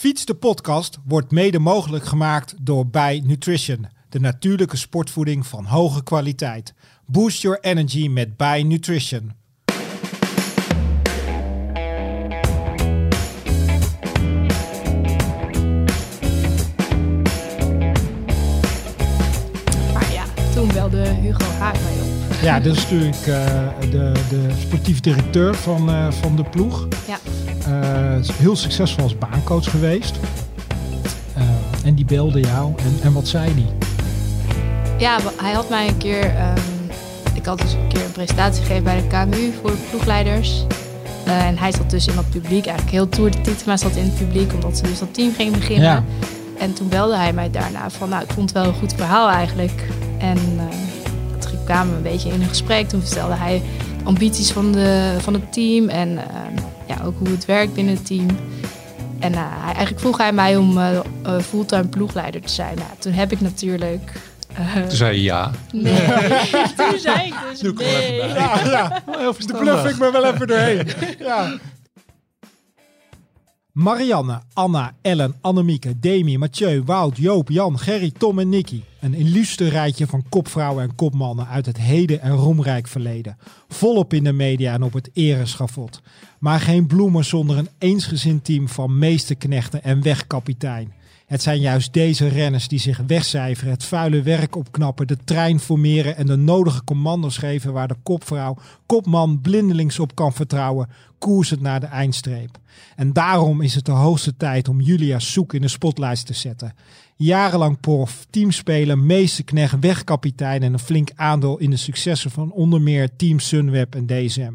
Fiets de podcast wordt mede mogelijk gemaakt door Bij Nutrition, de natuurlijke sportvoeding van hoge kwaliteit. Boost your energy met Bij Nutrition. Maar ja, toen belde Hugo Haak mij op. Ja, dat is natuurlijk eh, de, de sportief directeur van, eh, van de ploeg. Ja. Eh, heel succesvol als baancoach geweest. Eh, en die belde jou. En, en wat zei die? Ja, hij had mij een keer... ehm, ik had dus een keer een presentatie gegeven bij de KMU voor ploegleiders. Eh, en hij zat dus in dat publiek. Eigenlijk heel Tour de Titema zat in het publiek, omdat ze dus dat team gingen beginnen. Ja. En toen belde hij mij daarna van, nou, ik vond het wel een goed verhaal eigenlijk. En toen kwamen we een beetje in een gesprek. Toen vertelde hij de ambities van, de, van het team en eh, ja, ook hoe het werkt binnen het team. En eh, hij, eigenlijk vroeg hij mij om eh, eh, fulltime ploegleider te zijn. Nou, toen heb ik natuurlijk... eh, Toen zei je ja. nee, toen zei ik dus Doe nee. Ja, ja. Heel De bluff ik me wel even doorheen. Ja. Marianne, Anna, Ellen, Annemieke, Demi, Mathieu, Wout, Joop, Jan, Gerry, Tom en Nicky. Een illustre rijtje van kopvrouwen en kopmannen uit het heden en roemrijk verleden. Volop in de media en op het ereschafot. Maar geen bloemen zonder een eensgezind team van meesterknechten en wegkapitein. Het zijn juist deze renners die zich wegcijferen, het vuile werk opknappen, de trein formeren en de nodige commando's geven waar de kopvrouw, kopman blindelings op kan vertrouwen, koersend naar de eindstreep. En daarom is het de hoogste tijd om Julia Soek in de spotlight te zetten. Jarenlang prof, teamspeler, meesterknecht, wegkapitein en een flink aandeel in de successen van onder meer Team Sunweb en DSM.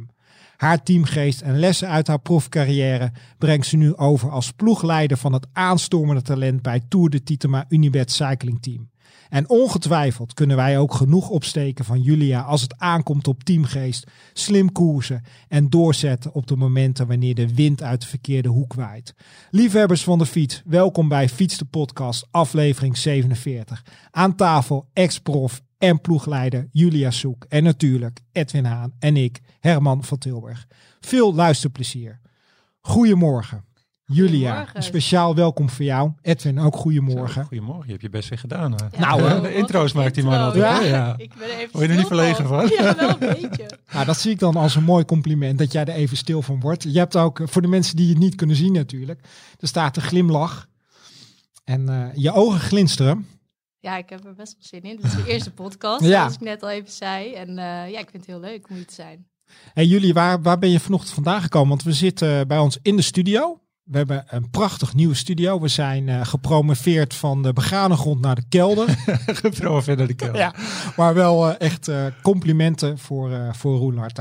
Haar teamgeest en lessen uit haar profcarrière brengt ze nu over als ploegleider van het aanstormende talent bij Tour de Titema Unibet Cycling Team. En ongetwijfeld kunnen wij ook genoeg opsteken van Julia als het aankomt op teamgeest, slim koersen en doorzetten op de momenten wanneer de wind uit de verkeerde hoek waait. Liefhebbers van de fiets, welkom bij Fiets de Podcast, aflevering 47. Aan tafel ex-prof en ploegleider Julia Soek en natuurlijk Edwin Haan en ik, Herman van Tilburg. Veel luisterplezier. Goedemorgen. Julia, Goedemorgen. een speciaal welkom voor jou. Edwin, ook goedemorgen. Zo, Goedemorgen, je hebt je best weer gedaan. hè? Ja, Nou, de intro's maakt die man intro. altijd. Ja? Ik ben er even Word je er niet verlegen van? Ja, wel een beetje. Nou, dat zie ik dan als een mooi compliment dat jij er even stil van wordt. Je hebt ook, eh, voor de mensen die het niet kunnen zien natuurlijk, er staat een glimlach. En eh, je ogen glinsteren. Ja, ik heb er best wel zin in. Dit is de eerste podcast, Ja. zoals ik net al even zei. En eh, ja, ik vind het heel leuk om hier te zijn. Hey jullie, waar, waar ben je vanochtend vandaan gekomen? Want we zitten bij ons in de studio. We hebben een prachtig nieuwe studio. We zijn eh, gepromoveerd van de begane grond naar de kelder. Gepromoveerd naar de kelder. ja, maar wel eh, echt eh, complimenten voor, eh voor Roelhard.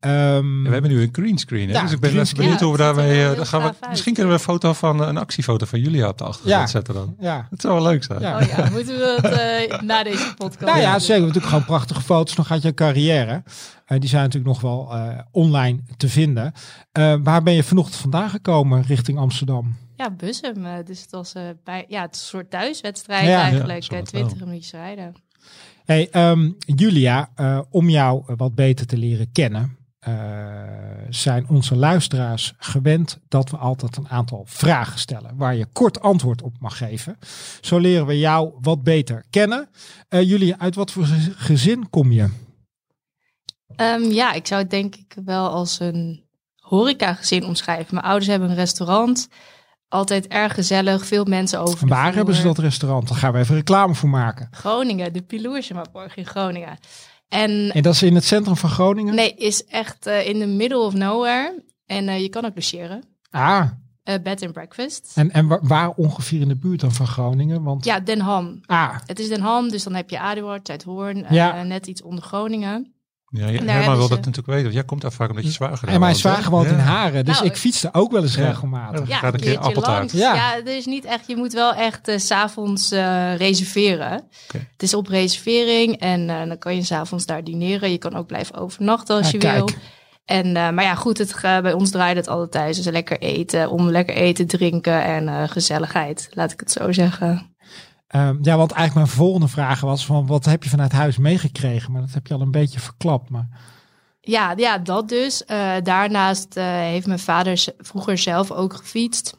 Ehm, Ja, we hebben nu een greenscreen. Ja, dus ik ben best benieuwd hoe we daarmee... dan gaan we, misschien kunnen we een foto van een actiefoto van Julia op de achtergrond Ja. zetten dan. ja. Dat zou wel leuk zijn. Ja. Oh ja, moeten we het eh, na deze podcast Nou ja, zeker. Natuurlijk gewoon prachtige foto's nog uit je carrière. Eh, die zijn natuurlijk nog wel eh, online te vinden. Eh, waar ben je vanochtend vandaan gekomen richting Amsterdam? Ja, Bussum. dus het was eh, bij, ja, het een soort thuiswedstrijd Ja. eigenlijk. Ja, zo eh, wat wel. 20 minuutjes rijden. Hey, ehm, Julia, eh, om jou wat beter te leren kennen, eh, zijn onze luisteraars gewend dat we altijd een aantal vragen stellen waar je kort antwoord op mag geven. Zo leren we jou wat beter kennen. Eh, Julia, uit wat voor ge- gezin kom je? Ehm, ja, ik zou het denk ik wel als een horecagezin omschrijven. Mijn ouders hebben een restaurant. Altijd erg gezellig, veel mensen over En waar hebben ze dat restaurant? Daar gaan we even reclame voor maken. Groningen, de Piloerse Borg in Groningen. En En dat is in het centrum van Groningen? nee, is echt eh, in the middle of nowhere. En eh, je kan ook logeren. Ah, Eh, bed and breakfast. en, en wa- waar ongeveer in de buurt dan van Groningen? Want, Ja, Den Ham. Ah, Het is Den Ham, dus dan heb je Aduard, Zuidhoorn, eh, Ja. net iets onder Groningen. Ja, Herman wil ze- dat natuurlijk weten. Want jij komt daar vaak omdat je zwager en mijn zwager in Ja. Haren, dus Nou, ik fietste ook wel eens Ja. regelmatig. Ja, Gaat een keer appeltaart. Ja. Ja. er is niet echt, je moet wel echt eh, s s'avonds eh reserveren. Oké. Het is op reservering en eh, dan kan je s'avonds daar dineren. Je kan ook blijven overnachten als Ah, je kijk. wil. En, eh, maar ja, goed, het, bij ons draait het altijd thuis. Dus lekker eten, om lekker eten, drinken en eh, gezelligheid, laat ik het zo zeggen. Ehm, ja, want eigenlijk mijn volgende vraag was van wat heb je vanuit huis meegekregen? Maar dat heb je al een beetje verklapt. Maar Ja, ja dat dus. Eh, daarnaast eh, heeft mijn vader vroeger zelf ook gefietst.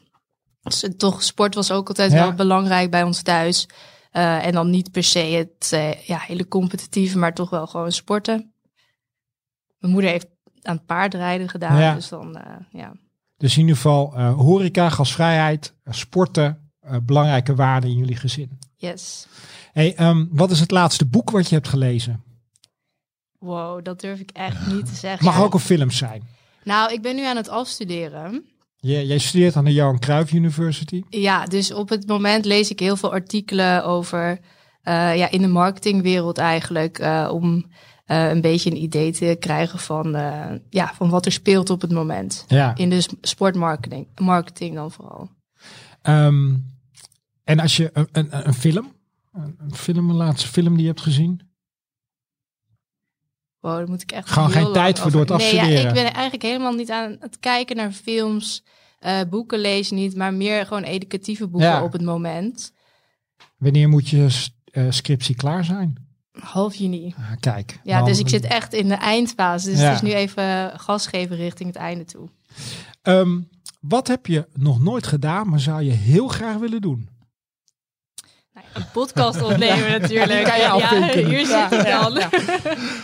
Dus toch, sport was ook altijd Ja. wel belangrijk bij ons thuis. Eh, en dan niet per se het ja, hele competitieve, maar toch wel gewoon sporten. Mijn moeder heeft aan paardrijden gedaan, Ja. dus dan, ja. Dus in ieder geval horeca, gasvrijheid, sporten, belangrijke waarden in jullie gezin. Yes. Hey, ehm, wat is het laatste boek wat je hebt gelezen? Wow, dat durf ik echt niet te zeggen. Mag ook een film zijn. Nou, ik ben nu aan het afstuderen. Je, jij studeert aan de Johan Cruijff University. Ja, dus op het moment lees ik heel veel artikelen over, eh, ja, in de marketingwereld eigenlijk, eh, om eh, een beetje een idee te krijgen van, eh, ja, van wat er speelt op het moment. Ja. In de sportmarketing marketing dan vooral. Ehm, en als je een, een, een film, een, een film, een laatste film die je hebt gezien. Wow, daar moet ik echt Gewoon geen tijd voor door het Nee, ja, ik ben eigenlijk helemaal niet aan het kijken naar films, eh, boeken lezen niet, maar meer gewoon educatieve boeken Ja. op het moment. Wanneer moet je eh, scriptie klaar zijn? Half juni. Ah, kijk. Ja, dus ik zit echt in de eindfase. Dus Ja. het is nu even gas geven richting het einde toe. Ehm, wat heb je nog nooit gedaan, maar zou je heel graag willen doen? Nou, een podcast opnemen natuurlijk. Kan je ja, hier Ja, zit ik ja, dan. ja.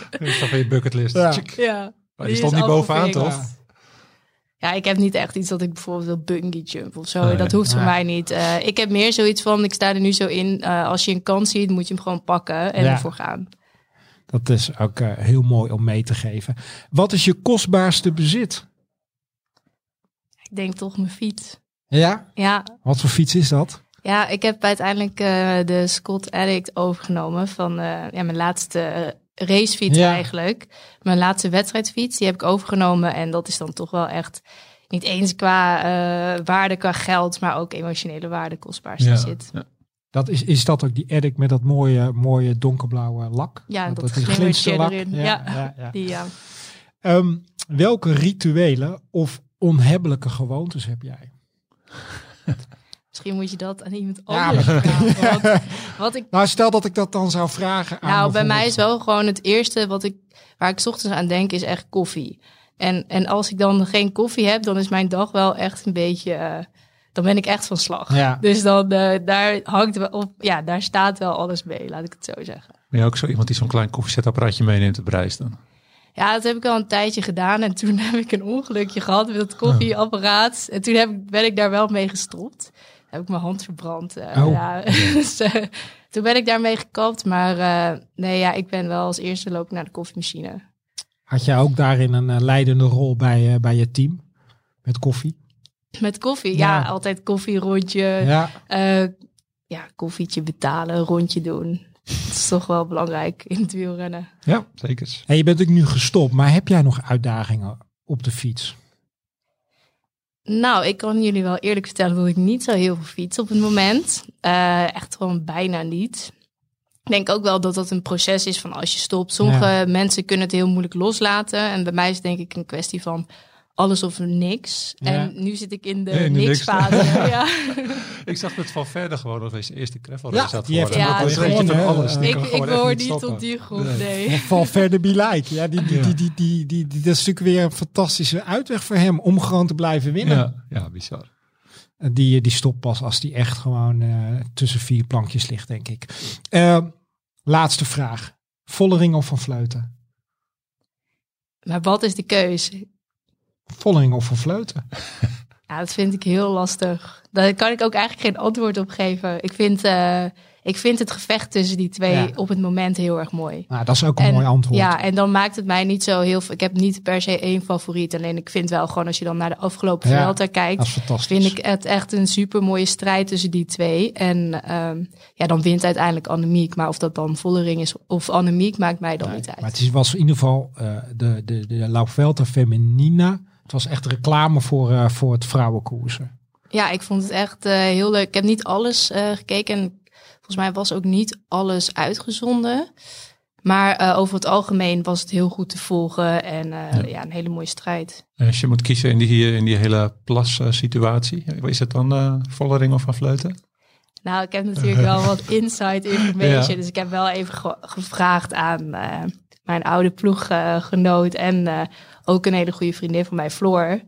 Dat is toch weer je bucketlist. Ja. Maar die stond niet bovenaan, toch? Ja, ik heb niet echt iets dat ik bijvoorbeeld wil bungee jump of zo. Dat hoeft voor Ja. mij niet. Eh, ik heb meer zoiets van, ik sta er nu zo in. eh, als je een kans ziet, moet je hem gewoon pakken en Ja. ervoor gaan. Dat is ook eh, heel mooi om mee te geven. Wat is je kostbaarste bezit? Ik denk toch mijn fiets. Ja? Ja, Wat voor fiets is dat? Ja ik heb uiteindelijk eh, de Scott Addict overgenomen van eh, ja, mijn laatste eh, racefiets Ja. eigenlijk. Mijn laatste wedstrijdfiets, die heb ik overgenomen. En dat is dan toch wel echt niet eens qua waarde, qua geld, maar ook emotionele waarde kostbaarste Ja. zit. Ja. Dat is, is dat ook die Edic met dat mooie, mooie donkerblauwe lak? Ja, dat die glimmertje glinsterlak? erin. Ja, Ja. ja, ja. Die, ja. Ehm, welke rituelen of onhebbelijke gewoontes heb jij? Misschien moet je dat aan iemand Ja, anders maar- vragen. Want wat ik Nou, stel dat ik dat dan zou vragen aan Nou, bij mij is wel gewoon het eerste wat ik, waar ik 's ochtends aan denk, is echt koffie. En, en als ik dan geen koffie heb, dan is mijn dag wel echt een beetje, eh, dan ben ik echt van slag. Ja. Dus dan, eh, daar hangt wel op, ja, daar staat wel alles mee, laat ik het zo zeggen. Ben je ook zo iemand die zo'n klein koffiezetapparaatje meeneemt op reis dan? Ja, dat heb ik al een tijdje gedaan en toen heb ik een ongelukje gehad met het koffieapparaat. En toen heb ik, ben ik daar wel mee gestopt. Heb ik mijn hand verbrand. eh, Oh. ja. dus, eh, toen ben ik daarmee gekapt. Maar eh, nee, ja, ik ben wel als eerste loop naar de koffiemachine. Had jij ook daarin een leidende rol bij, eh, bij je team? Met koffie? Met koffie, ja, Ja. altijd koffierondje. Ja. Ja. ja, koffietje betalen, rondje doen. Dat is toch wel belangrijk in het wielrennen. Ja, zeker. Hey, je bent ook nu gestopt, maar heb jij nog uitdagingen op de fiets? Nou, ik kan jullie wel eerlijk vertellen dat ik niet zo heel veel fiets op het moment. Eh, echt gewoon bijna niet. Ik denk ook wel dat dat een proces is van als je stopt. Sommige Ja. mensen kunnen het heel moeilijk loslaten. En bij mij is het denk ik een kwestie van alles of niks. Ja. En nu zit ik in de, niks-fase. ja. Ik zag het van verder gewoon dat hij zijn eerste gravel Ja, had die heeft geworden. hem Dat is van hè? alles. Die ik ik gewoon behoor niet stoppen. tot die groep, Nee. nee. Val verder be like. Ja, die, die, Ja. die, die, die, die, die- dat is natuurlijk weer een fantastische uitweg voor hem om gewoon te blijven winnen. Ja, ja, bizar. En Die, die stopt pas als die echt gewoon eh, tussen vier plankjes ligt, denk ik. Eh, laatste vraag. Vollering of van Vleuten? Maar wat is de keus? Vollering of van Vleuten? Ja, dat vind ik heel lastig. Daar kan ik ook eigenlijk geen antwoord op geven. Ik vind, eh, ik vind het gevecht tussen die twee Ja. op het moment heel erg mooi. Nou, dat is ook een En- mooi antwoord. Ja, en dan maakt het mij niet zo heel veel. Ik heb niet per se één favoriet. Alleen ik vind wel gewoon als je dan naar de afgelopen Ja, Vuelta kijkt. Vind ik het echt een super mooie strijd tussen die twee. En ehm, ja, dan wint uiteindelijk Annemiek. Maar of dat dan Vollering is of Annemiek, maakt mij dan Nee, niet uit. Maar het was in ieder geval eh, de, de, de La Vuelta Feminina. Het was echt reclame voor, eh, voor het vrouwenkoersen. Ja, ik vond het echt eh, heel leuk. Ik heb niet alles eh, gekeken. En volgens mij was ook niet alles uitgezonden. Maar eh, over het algemeen was het heel goed te volgen. En eh, ja. een hele mooie strijd. En Als je moet kiezen in die, in die hele plas-situatie, is het dan eh Vollering of Van Vleuten? Nou, ik heb natuurlijk wel wat inside information. Ja. Dus ik heb wel even ge- gevraagd aan eh, mijn oude ploeggenoot. en eh, ook een hele goede vriendin van mij, Floor.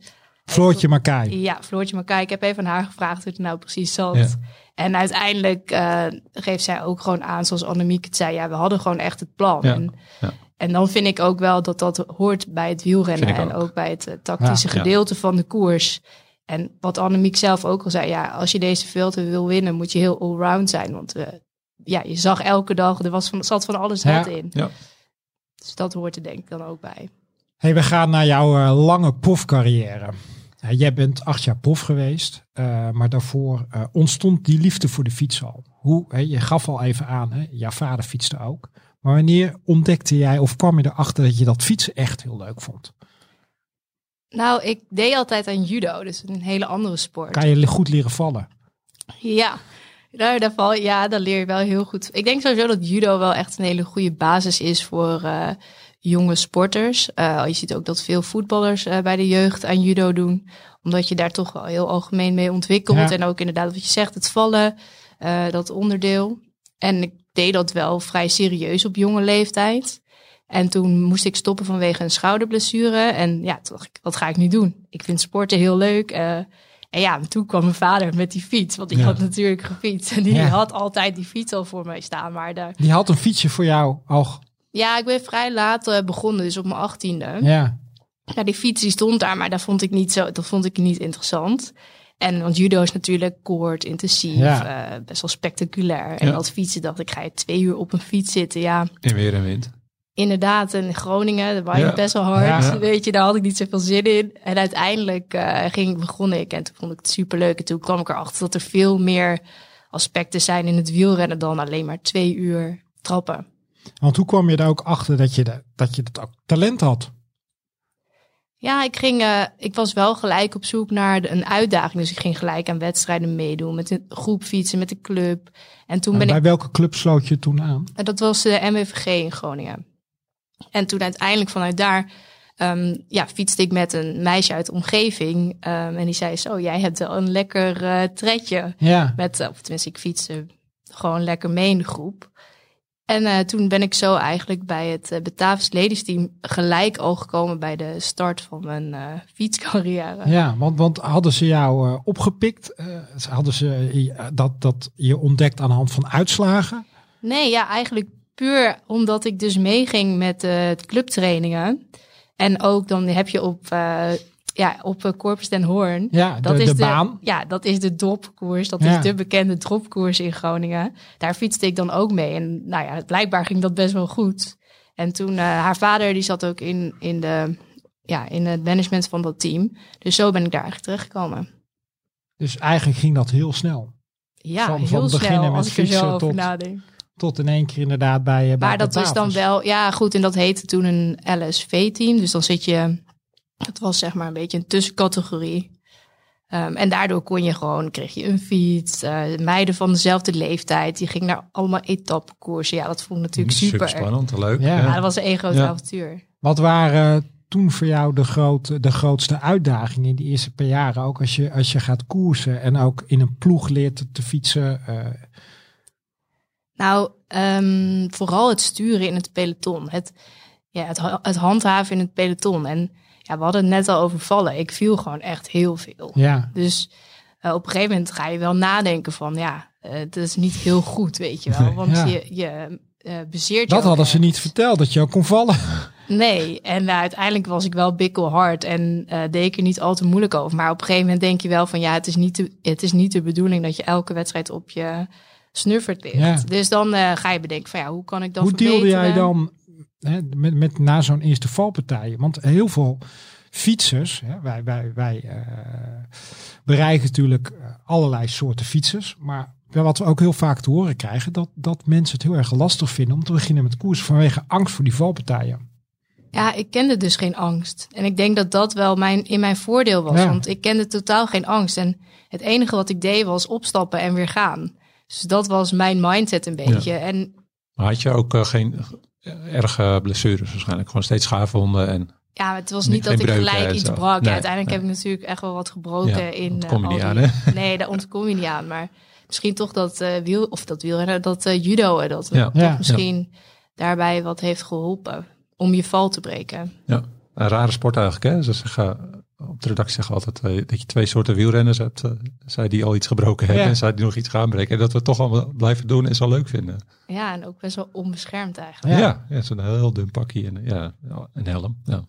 Floortje Makai. Ja, Floortje Makai. Ik heb even aan haar gevraagd hoe het nou precies zat. Ja. En uiteindelijk eh, geeft zij ook gewoon aan, zoals Annemiek het zei. Ja, we hadden gewoon echt het plan. Ja, En, ja. en dan vind ik ook wel dat dat hoort bij het wielrennen. En ook. ook bij het eh, tactische gedeelte van de koers. En wat Annemiek zelf ook al zei. Ja, als je deze Vuelta wil winnen, moet je heel allround zijn. Want eh, ja, je zag elke dag, er was van, zat van alles wat in. Ja. Dus dat hoort er denk ik dan ook bij. Hey, we gaan naar jouw eh, lange profcarrière. Ja, jij bent acht jaar prof geweest, eh, maar daarvoor eh, ontstond die liefde voor de fiets al. Hoe, je gaf al even aan, hè, jouw vader fietste ook. Maar wanneer ontdekte jij of kwam je erachter dat je dat fietsen echt heel leuk vond? Nou, ik deed altijd aan judo, dus een hele andere sport. Kan je goed leren vallen? Ja, daar, daar val, ja, dan leer je wel heel goed. Ik denk sowieso dat judo wel echt een hele goede basis is voor eh, jonge sporters. Eh, je ziet ook dat veel voetballers eh, bij de jeugd aan judo doen. Omdat je daar toch wel heel algemeen mee ontwikkelt. Ja. En ook inderdaad wat je zegt, het vallen, dat onderdeel. En ik deed dat wel vrij serieus op jonge leeftijd. En toen moest ik stoppen vanwege een schouderblessure. En ja, toen dacht ik, wat ga ik nu doen? Ik vind sporten heel leuk. En ja, toen kwam mijn vader met die fiets. Want ik Ja. had natuurlijk gefietst. En die Ja. had altijd die fiets al voor mij staan. Maar Die had een fietsje voor jou al. ja, ik ben vrij laat eh, begonnen. Dus op mijn achttiende. Ja, Ja, die fiets die stond daar. Maar dat vond ik niet zo. Dat vond ik niet interessant. En want judo is natuurlijk kort, intensief, Ja. eh, best wel spectaculair. En Ja. dat fietsen dacht ik, ga je twee uur op een fiets zitten? Ja, In weer en wind. Inderdaad, in Groningen, daar het Ja. best wel hard. Ja. Weet je, daar had ik niet zoveel zin in. En uiteindelijk eh, ging, begon ik en toen vond ik het superleuk. En toen kwam ik erachter dat er veel meer aspecten zijn in het wielrennen dan alleen maar twee uur trappen. want hoe kwam je er ook achter dat je, de, dat je dat ook talent had? Ja, ik, ging, eh, ik was wel gelijk op zoek naar de- een uitdaging. Dus ik ging gelijk aan wedstrijden meedoen, met een groep fietsen, met de club. En toen ben bij ik welke club sloot je toen aan? En dat was de MWVG in Groningen. En toen uiteindelijk vanuit daar ehm, ja, fietste ik met een meisje uit de omgeving. ehm, en die zei zo, jij hebt wel een lekker tredje. Ja, Met, eh, of tenminste, ik fietste gewoon lekker mee in de groep. En eh, toen ben ik zo eigenlijk bij het uh, Ladies Team gelijk al gekomen bij de start van mijn fietscarrière. ja want, want hadden ze jou opgepikt? Hadden ze dat, dat je ontdekt aan de hand van uitslagen? Nee, ja, eigenlijk puur omdat ik dus meeging met het clubtrainingen. En ook dan heb je op, eh, ja, op eh, Corpus den Hoorn. Ja, Dat de, is de baan. Ja, dat is de dropkoers. Dat Ja. is de bekende dropkoers in Groningen. Daar fietste ik dan ook mee. En nou ja, blijkbaar ging dat best wel goed. En toen, eh, haar vader die zat ook in, in, de, ja, in het management van dat team. Dus zo ben ik daar eigenlijk terechtgekomen. Dus eigenlijk ging dat heel snel. Ja, Van- heel van beginnen snel met als ik er zo fietsen over tot- nadenk. Tot in één keer inderdaad bij, eh, bij Maar dat was dan wel, ja goed, en dat heette toen een LSV-team. Dus dan zit je, het was zeg maar een beetje een tussencategorie. Ehm, en daardoor kon je gewoon, kreeg je een fiets. eh, meiden van dezelfde leeftijd, die gingen naar allemaal etappekoersen. Ja, dat vond ik natuurlijk super. spannend, leuk. Ja. Ja, dat was een groot Ja. avontuur. Wat waren eh, toen voor jou de, grote, de grootste uitdagingen in die eerste paar jaren? Ook als je, als je gaat koersen en ook in een ploeg leert te, te fietsen. eh, Nou, ehm, vooral het sturen in het peloton. Het, ja, het, het handhaven in het peloton. En ja, we hadden het net al over vallen. Ik viel gewoon echt heel veel. ja, Dus eh, op een gegeven moment ga je wel nadenken van ja, eh, het is niet heel goed, weet je wel. Nee. Want Ja. je, je eh, bezeert je dat hadden ze niet verteld, dat je ook kon vallen. Nee, en uiteindelijk was ik wel bikkelhard en eh, deed ik er niet al te moeilijk over. Maar op een gegeven moment denk je wel van ja, het is niet de, het is niet de bedoeling dat je elke wedstrijd op je snuffert ligt. Ja. Dus dan eh, ga je bedenken van ja, hoe kan ik dan Hoe deelde jij dan hè, met, met, na zo'n eerste valpartij? Want heel veel fietsers, hè, wij, wij, wij eh, bereiken natuurlijk eh, allerlei soorten fietsers. Maar wat we ook heel vaak te horen krijgen, dat, dat mensen het heel erg lastig vinden om te beginnen met koers vanwege angst voor die valpartijen. Ja, ik kende dus geen angst. En ik denk dat dat wel mijn, in mijn voordeel was. Ja. Want ik kende totaal geen angst. En het enige wat ik deed was opstappen en weer gaan. Dus dat was mijn mindset een beetje. En Maar had je ook eh, geen eh, erge blessures waarschijnlijk? Gewoon steeds schaafwonden en... ja, het was Niet- dat ik gelijk iets brak. Nee, ja, uiteindelijk nee. heb ik natuurlijk echt wel wat gebroken Ja, in. dat kom je eh, niet aan, hè? Nee, daar ontkom je niet aan. Maar misschien toch dat eh, wiel, of dat wielrennen, dat eh, judo, dat Ja. toch Ja. misschien daarbij wat heeft geholpen om je val te breken. Ja, een rare sport eigenlijk. Hè? Ze zeggen op de redactie zeggen altijd eh, dat je twee soorten wielrenners hebt. eh, zij die al iets gebroken hebben Ja. en zij die nog iets gaan breken. En dat we het toch allemaal blijven doen en zo leuk vinden. Ja, en ook best wel onbeschermd eigenlijk. Ja, ja, zo'n heel dun pakje en ja, een helm. Ja, dat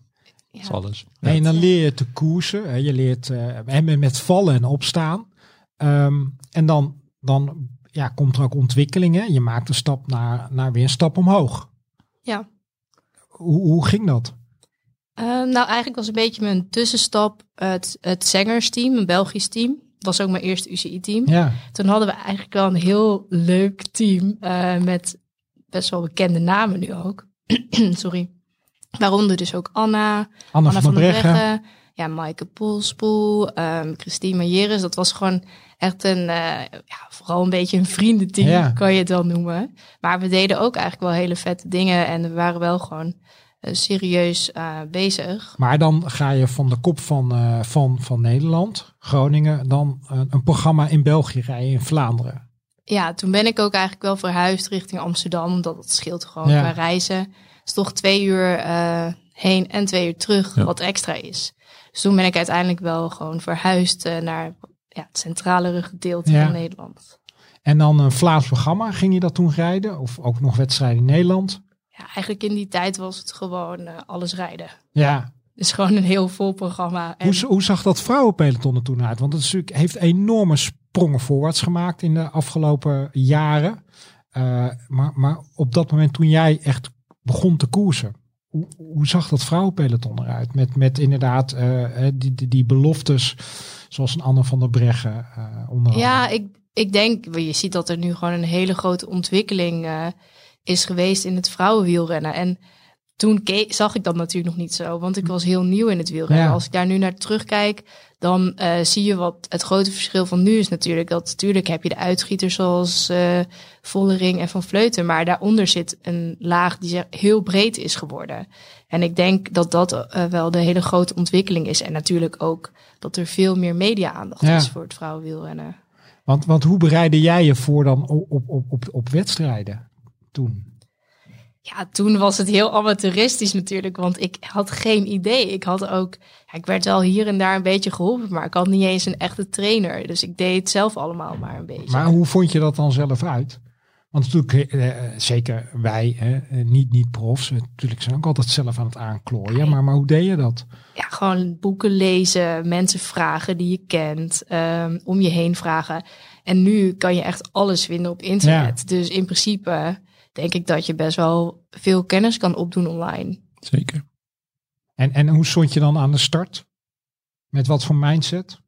is alles. Ja. En dan leer je te koersen. Hè. Je leert eh, en met- vallen en opstaan. Ehm, en dan, dan ja, komt er ook ontwikkeling. Hè. Je maakt een stap naar, naar weer een stap omhoog. Ja. Hoe, hoe ging dat? Eh, nou, eigenlijk was een beetje mijn tussenstap het, het Zengers-team, een Belgisch team. Dat was ook mijn eerste UCI-team. Ja, Toen hadden we eigenlijk wel een heel leuk team eh, met best wel bekende namen nu ook. Sorry. Waaronder dus ook Anna, Anna van, der Breggen. Breggen, ja, Maaike Polspoel, ehm Christine Majeres. Dat was gewoon echt een, eh, ja, vooral een beetje een vriendenteam, Ja. kan je het wel noemen. Maar we deden ook eigenlijk wel hele vette dingen en we waren wel gewoon serieus eh, bezig. Maar dan ga je van de kop van, eh, van, van Nederland, Groningen, dan een, een programma in België rijden, in Vlaanderen. Ja, toen ben ik ook eigenlijk wel verhuisd richting Amsterdam, omdat het scheelt gewoon Ja. qua reizen. Het is toch twee uur eh, heen en twee uur terug, Ja. wat extra is. Dus toen ben ik uiteindelijk wel gewoon verhuisd eh, naar ja, het centralere gedeelte Ja. van Nederland. En dan een Vlaams programma, ging je dat toen rijden? Of ook nog wedstrijden in Nederland? Ja, eigenlijk in die tijd was het gewoon eh, alles rijden. Ja, Dus gewoon een heel vol programma. En, Hoe, hoe zag dat vrouwenpeloton er toen uit? Want het is natuurlijk, heeft enorme sprongen voorwaarts gemaakt in de afgelopen jaren. Eh, maar, maar op dat moment toen jij echt begon te koersen, hoe, hoe zag dat vrouwenpeloton eruit? Met, met inderdaad eh, die, die, die beloftes, zoals een Anne van der Breggen onder ja, ik, ik denk, je ziet dat er nu gewoon een hele grote ontwikkeling is geweest in het vrouwenwielrennen. En toen zag ik dat natuurlijk nog niet zo, want ik was heel nieuw in het wielrennen. Ja. Als ik daar nu naar terugkijk, dan eh, zie je wat het grote verschil van nu is natuurlijk. Dat natuurlijk heb je de uitschieters zoals eh Vollering en Van Vleuten, maar daaronder zit een laag die heel breed is geworden. En ik denk dat dat eh, wel de hele grote ontwikkeling is. En natuurlijk ook dat er veel meer media-aandacht Ja. is voor het vrouwenwielrennen. Want, want hoe bereidde jij je voor dan op, op, op, op wedstrijden toen? Ja, toen was het heel amateuristisch natuurlijk, want ik had geen idee. Ik had ook, ja, ik werd wel hier en daar een beetje geholpen, maar ik had niet eens een echte trainer. Dus ik deed het zelf allemaal maar een beetje. Maar hoe vond je dat dan zelf uit? Want natuurlijk, eh, eh, zeker wij, hè, eh, niet, niet profs, natuurlijk zijn ook altijd zelf aan het aanklooien. Maar, maar hoe deed je dat? Ja, gewoon boeken lezen, mensen vragen die je kent, ehm, om je heen vragen. En nu kan je echt alles vinden op internet. Dus in principe denk ik dat je best wel veel kennis kan opdoen online. Zeker. En, en hoe stond je dan aan de start? Met wat voor mindset?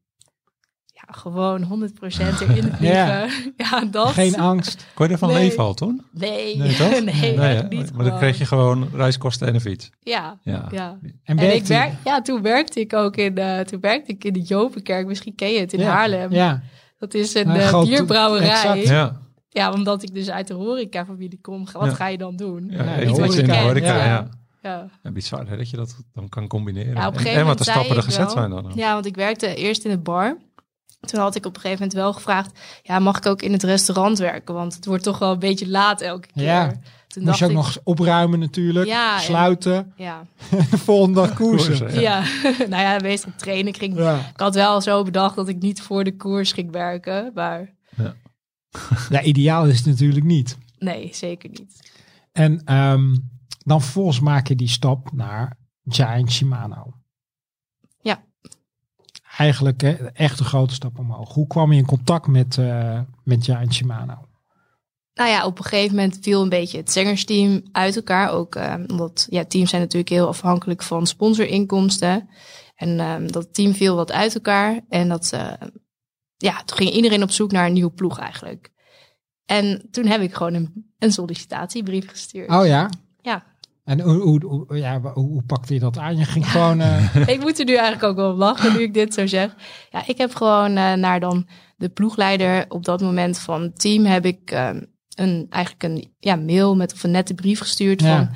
Ja, gewoon 100% erin vliegen. Ja. Ja, dat. Geen angst. Kon je ervan Nee. leven al toen? Nee, Nee, toch? nee, Nee, niet maar dan kreeg je gewoon reiskosten en een fiets. Ja, Ja. ja. En, En werkte ik werk, ja, toen werkte ik ook in, eh toen werkte ik in de Jopenkerk. Misschien ken je het in ja, Haarlem. Ja, Dat is een Een eh, groot- bierbrouwerij. exact. Ja, Ja, omdat ik dus uit de horecafamilie kom. Wat Ja. ga je dan doen? ja, de iets wat je in de horeca. horeca, Ja. ja. Ja. ja. bizar hè, dat je dat dan kan combineren. Ja, op een en, gegeven en wat de stappen er gezet wel- zijn dan. ook. ja, want ik werkte eerst in de bar. Toen had ik op een gegeven moment wel gevraagd... Ja, mag ik ook in het restaurant werken? Want het wordt toch wel een beetje laat elke keer. Ja. Toen moest je ook ik... nog opruimen natuurlijk, Ja, en- sluiten, Ja, de volgende dag koersen. Koersen. ja. nou ja, meestal trainen. Ik, ging... Ja. ik had wel zo bedacht dat ik niet voor de koers ging werken. Maar ja, ideaal is het natuurlijk niet. nee, zeker niet. En ehm, dan vervolgens maak je die stap naar Giant Shimano. Ja. Eigenlijk hè, echt een grote stap omhoog. Hoe kwam je in contact met, eh, met Giant Shimano? Nou ja, op een gegeven moment viel een beetje het zengersteam uit elkaar. Ook eh, omdat ja, teams zijn natuurlijk heel afhankelijk van sponsorinkomsten. En ehm, dat team viel wat uit elkaar. En dat, eh, ja, toen ging iedereen op zoek naar een nieuwe ploeg eigenlijk. En toen heb ik gewoon een, een sollicitatiebrief gestuurd. Oh ja? Ja, En hoe, hoe, hoe- ja, hoe, hoe pakte je dat aan? Je ging gewoon... eh, ik moet er nu eigenlijk ook wel om lachen nu ik dit zo zeg. Ja, ik heb gewoon eh, naar dan de ploegleider op dat moment van het team heb ik ehm, een, eigenlijk een ja, mail met of een nette brief gestuurd Ja. van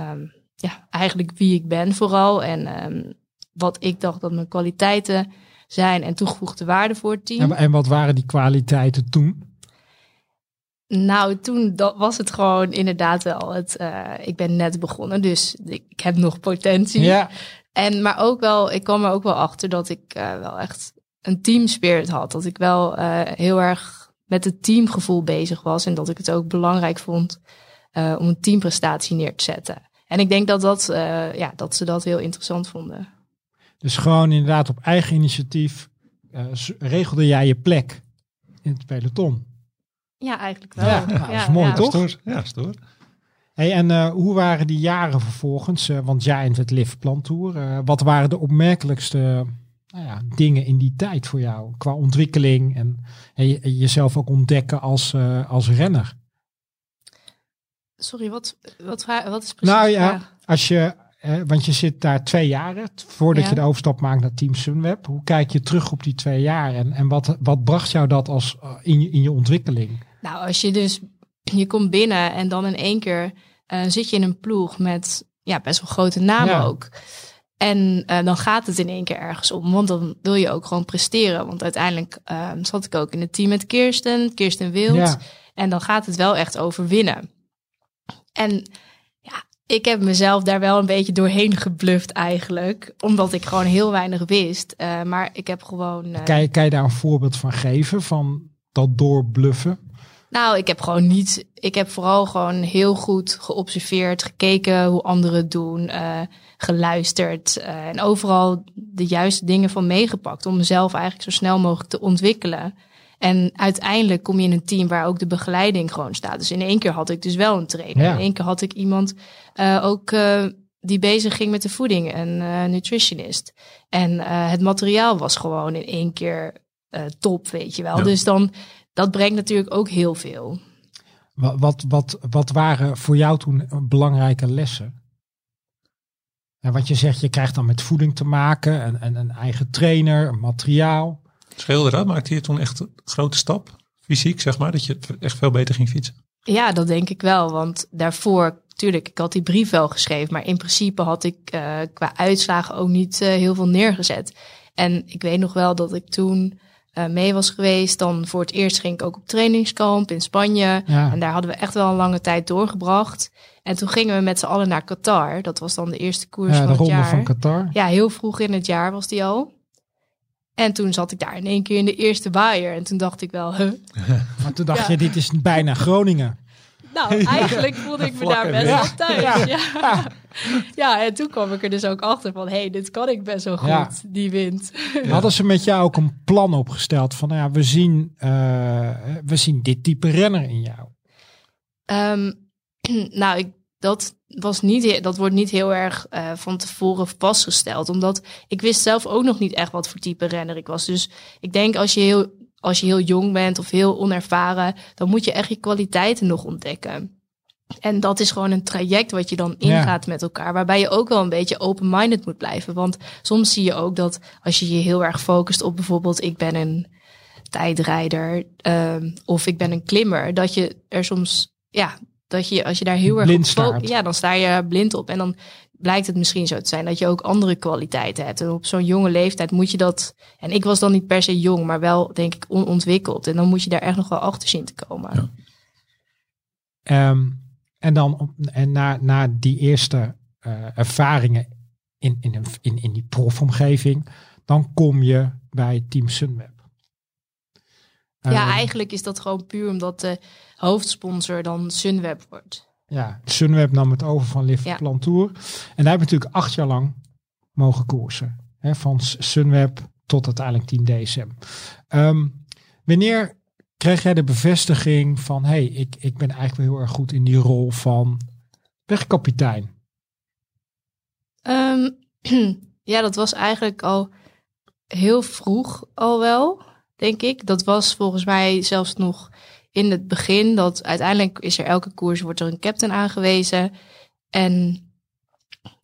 ehm, ja, eigenlijk wie ik ben vooral en ehm, wat ik dacht dat mijn kwaliteiten zijn en toegevoegde waarde voor het team. en, en wat waren die kwaliteiten toen? Nou, toen dat was het gewoon inderdaad wel het. eh, ik ben net begonnen, dus ik, heb nog potentie. Ja, En, maar ook wel, ik kwam er ook wel achter dat ik uh, wel echt een team spirit had. Dat ik wel uh, heel erg met het teamgevoel bezig was. En dat ik het ook belangrijk vond om een teamprestatie neer te zetten. En ik denk dat, dat, ja, dat ze dat heel interessant vonden. Dus gewoon inderdaad op eigen initiatief regelde jij je plek in het peloton. Ja, eigenlijk wel. Ja, dat is mooi, toch? Stoor. Ja, stoor. Hey, en uh, hoe waren die jaren vervolgens? Uh, want jij in het Live Plan Tour. Uh, wat waren de opmerkelijkste nou ja, dingen in die tijd voor jou qua ontwikkeling en, en jezelf ook ontdekken als, als renner? Sorry, wat, wat, wat is precies? Nou ja, als je, want je zit daar twee jaren voordat ja. je de overstap maakt naar Team Sunweb. Hoe kijk je terug op die twee jaar en, en wat, wat bracht jou dat als in, je, in je ontwikkeling? Nou, als je dus je komt binnen en dan in één keer uh, zit je in een ploeg met ja, best wel grote namen ja. ook. En uh, dan gaat het in één keer ergens om, want dan wil je ook gewoon presteren. Want uiteindelijk uh, zat ik ook in het team met Kirsten, Kirsten Wild. Ja. En dan gaat het wel echt over winnen. En ik heb mezelf daar wel een beetje doorheen gebluft eigenlijk. Omdat ik gewoon heel weinig wist. Uh, maar ik heb gewoon... Uh, kan, je, kan je daar een voorbeeld van geven, van dat doorbluffen? Nou, ik heb gewoon niet. Ik heb vooral gewoon heel goed geobserveerd, gekeken hoe anderen het doen, uh, geluisterd en overal de juiste dingen van meegepakt om mezelf eigenlijk zo snel mogelijk te ontwikkelen. En uiteindelijk kom je in een team waar ook de begeleiding gewoon staat. Dus in één keer had ik dus wel een trainer. Ja. In één keer had ik iemand uh, ook die bezig ging met de voeding, een nutritionist. En het materiaal was gewoon in één keer top, weet je wel. Ja. Dus dan dat brengt natuurlijk ook heel veel. Wat, wat, wat, wat waren voor jou toen belangrijke lessen? En wat je zegt, je krijgt dan met voeding te maken, een, een, een eigen trainer, materiaal. Scheelde dat? Maakte je toen echt een grote stap, fysiek zeg maar, dat je echt veel beter ging fietsen? Ja, dat denk ik wel. Want daarvoor, tuurlijk, ik had die brief wel geschreven, maar in principe had ik uh, qua uitslagen ook niet uh, heel veel neergezet. En ik weet nog wel dat ik toen uh, mee was geweest. Dan voor het eerst ging ik ook op trainingskamp in Spanje. Ja. En daar hadden we echt wel een lange tijd doorgebracht. En toen gingen we met z'n allen naar Qatar. Dat was dan de eerste koers ja, van de het ronde jaar. van Qatar. Ja, heel vroeg in het jaar was die al. En toen zat ik daar in één keer in de eerste waaier. En toen dacht ik wel, huh? Maar toen dacht Ja. je, dit is bijna Groningen. Nou, eigenlijk voelde ik me daar best wel thuis. Ja. Ja. en toen kwam ik er dus ook achter van... hé, hey, dit kan ik best wel goed, Ja. die wind. Hadden ze met jou ook een plan opgesteld van, nou ja, we zien, eh, we zien dit type renner in jou. Ehm, nou, ik, dat, was niet, dat wordt niet heel erg eh, van tevoren vastgesteld. Omdat ik wist zelf ook nog niet echt wat voor type renner ik was. Dus ik denk als je heel, als je heel jong bent of heel onervaren... dan moet je echt je kwaliteiten nog ontdekken. En dat is gewoon een traject wat je dan Ja. ingaat met elkaar. Waarbij je ook wel een beetje open-minded moet blijven. Want soms zie je ook dat als je je heel erg focust op bijvoorbeeld... ik ben een tijdrijder ehm, of ik ben een klimmer... dat je er soms... ja dat je als je daar heel erg Blind op staart. ja, dan sta je blind op. En dan blijkt het misschien zo te zijn dat je ook andere kwaliteiten hebt. En op zo'n jonge leeftijd moet je dat. En ik was dan niet per se jong, maar wel denk ik onontwikkeld. En dan moet je daar echt nog wel achter zien te komen. Ja. Ehm, en dan op- en na, na die eerste eh, ervaringen in, in, een, in, in die profomgeving, dan kom je bij Team Sunweb. Ja, Ehm, eigenlijk is dat gewoon puur omdat de hoofdsponsor dan Sunweb wordt. Ja, Sunweb nam het over van Live Ja. Plantour. En daar heb je natuurlijk acht jaar lang mogen koersen. Hè, van Sunweb tot uiteindelijk Team DSM. Ehm, wanneer kreeg jij de bevestiging van... hé, hey, ik, ik ben eigenlijk wel heel erg goed in die rol van wegkapitein? Ehm, ja, dat was eigenlijk al heel vroeg al wel, denk ik. Dat was volgens mij zelfs nog in het begin. Dat uiteindelijk is er elke koers wordt er een captain aangewezen. En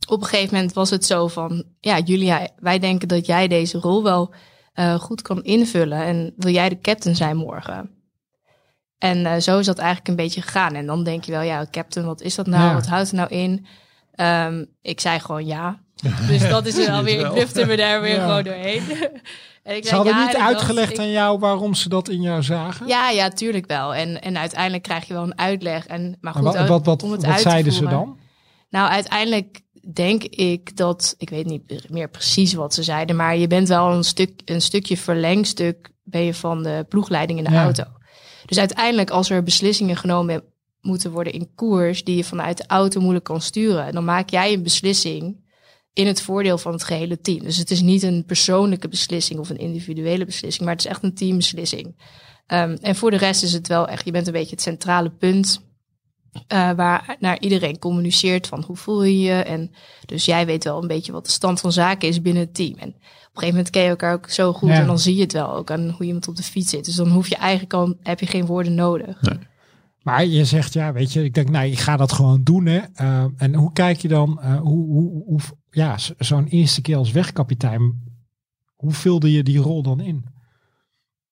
op een gegeven moment was het zo van... Ja, Julia, wij denken dat jij deze rol wel eh, goed kan invullen. En wil jij de captain zijn morgen? En eh, zo is dat eigenlijk een beetje gegaan. En dan denk je wel, ja, captain, wat is dat nou? Ja. Wat houdt het nou in? Ehm, ik zei gewoon ja. Dus dat is er wel weer, ik lufte me daar weer Ja. gewoon doorheen. en ik Ze hadden ja, niet uitgelegd ik- aan jou waarom ze dat in jou zagen? Ja, ja, tuurlijk wel. En, en uiteindelijk krijg je wel een uitleg. En, maar goed, wat, wat, wat, om het wat uit te zeiden ze dan? Nou, uiteindelijk denk ik dat, ik weet niet meer precies wat ze zeiden, maar je bent wel een, stuk, een stukje verlengstuk ben je van de ploegleiding in de Ja. auto. Dus uiteindelijk als er beslissingen genomen moeten worden in koers die je vanuit de auto moeilijk kan sturen, dan maak jij een beslissing in het voordeel van het gehele team. Dus het is niet een persoonlijke beslissing of een individuele beslissing, maar het is echt een teambeslissing. Ehm, en voor de rest is het wel echt, je bent een beetje het centrale punt eh, waar naar iedereen communiceert van hoe voel je je. En dus jij weet wel een beetje wat de stand van zaken is binnen het team. En op een gegeven moment ken je elkaar ook zo goed Ja. en dan zie je het wel ook aan hoe iemand op de fiets zit. Dus dan hoef je eigenlijk al, heb je geen woorden nodig. Maar je zegt, ja, weet je, ik denk, nou, ik ga dat gewoon doen. Hè. Eh, en hoe kijk je dan, eh, hoe, hoe, hoe, ja, zo'n eerste keer als wegkapitein, hoe vulde je die rol dan in?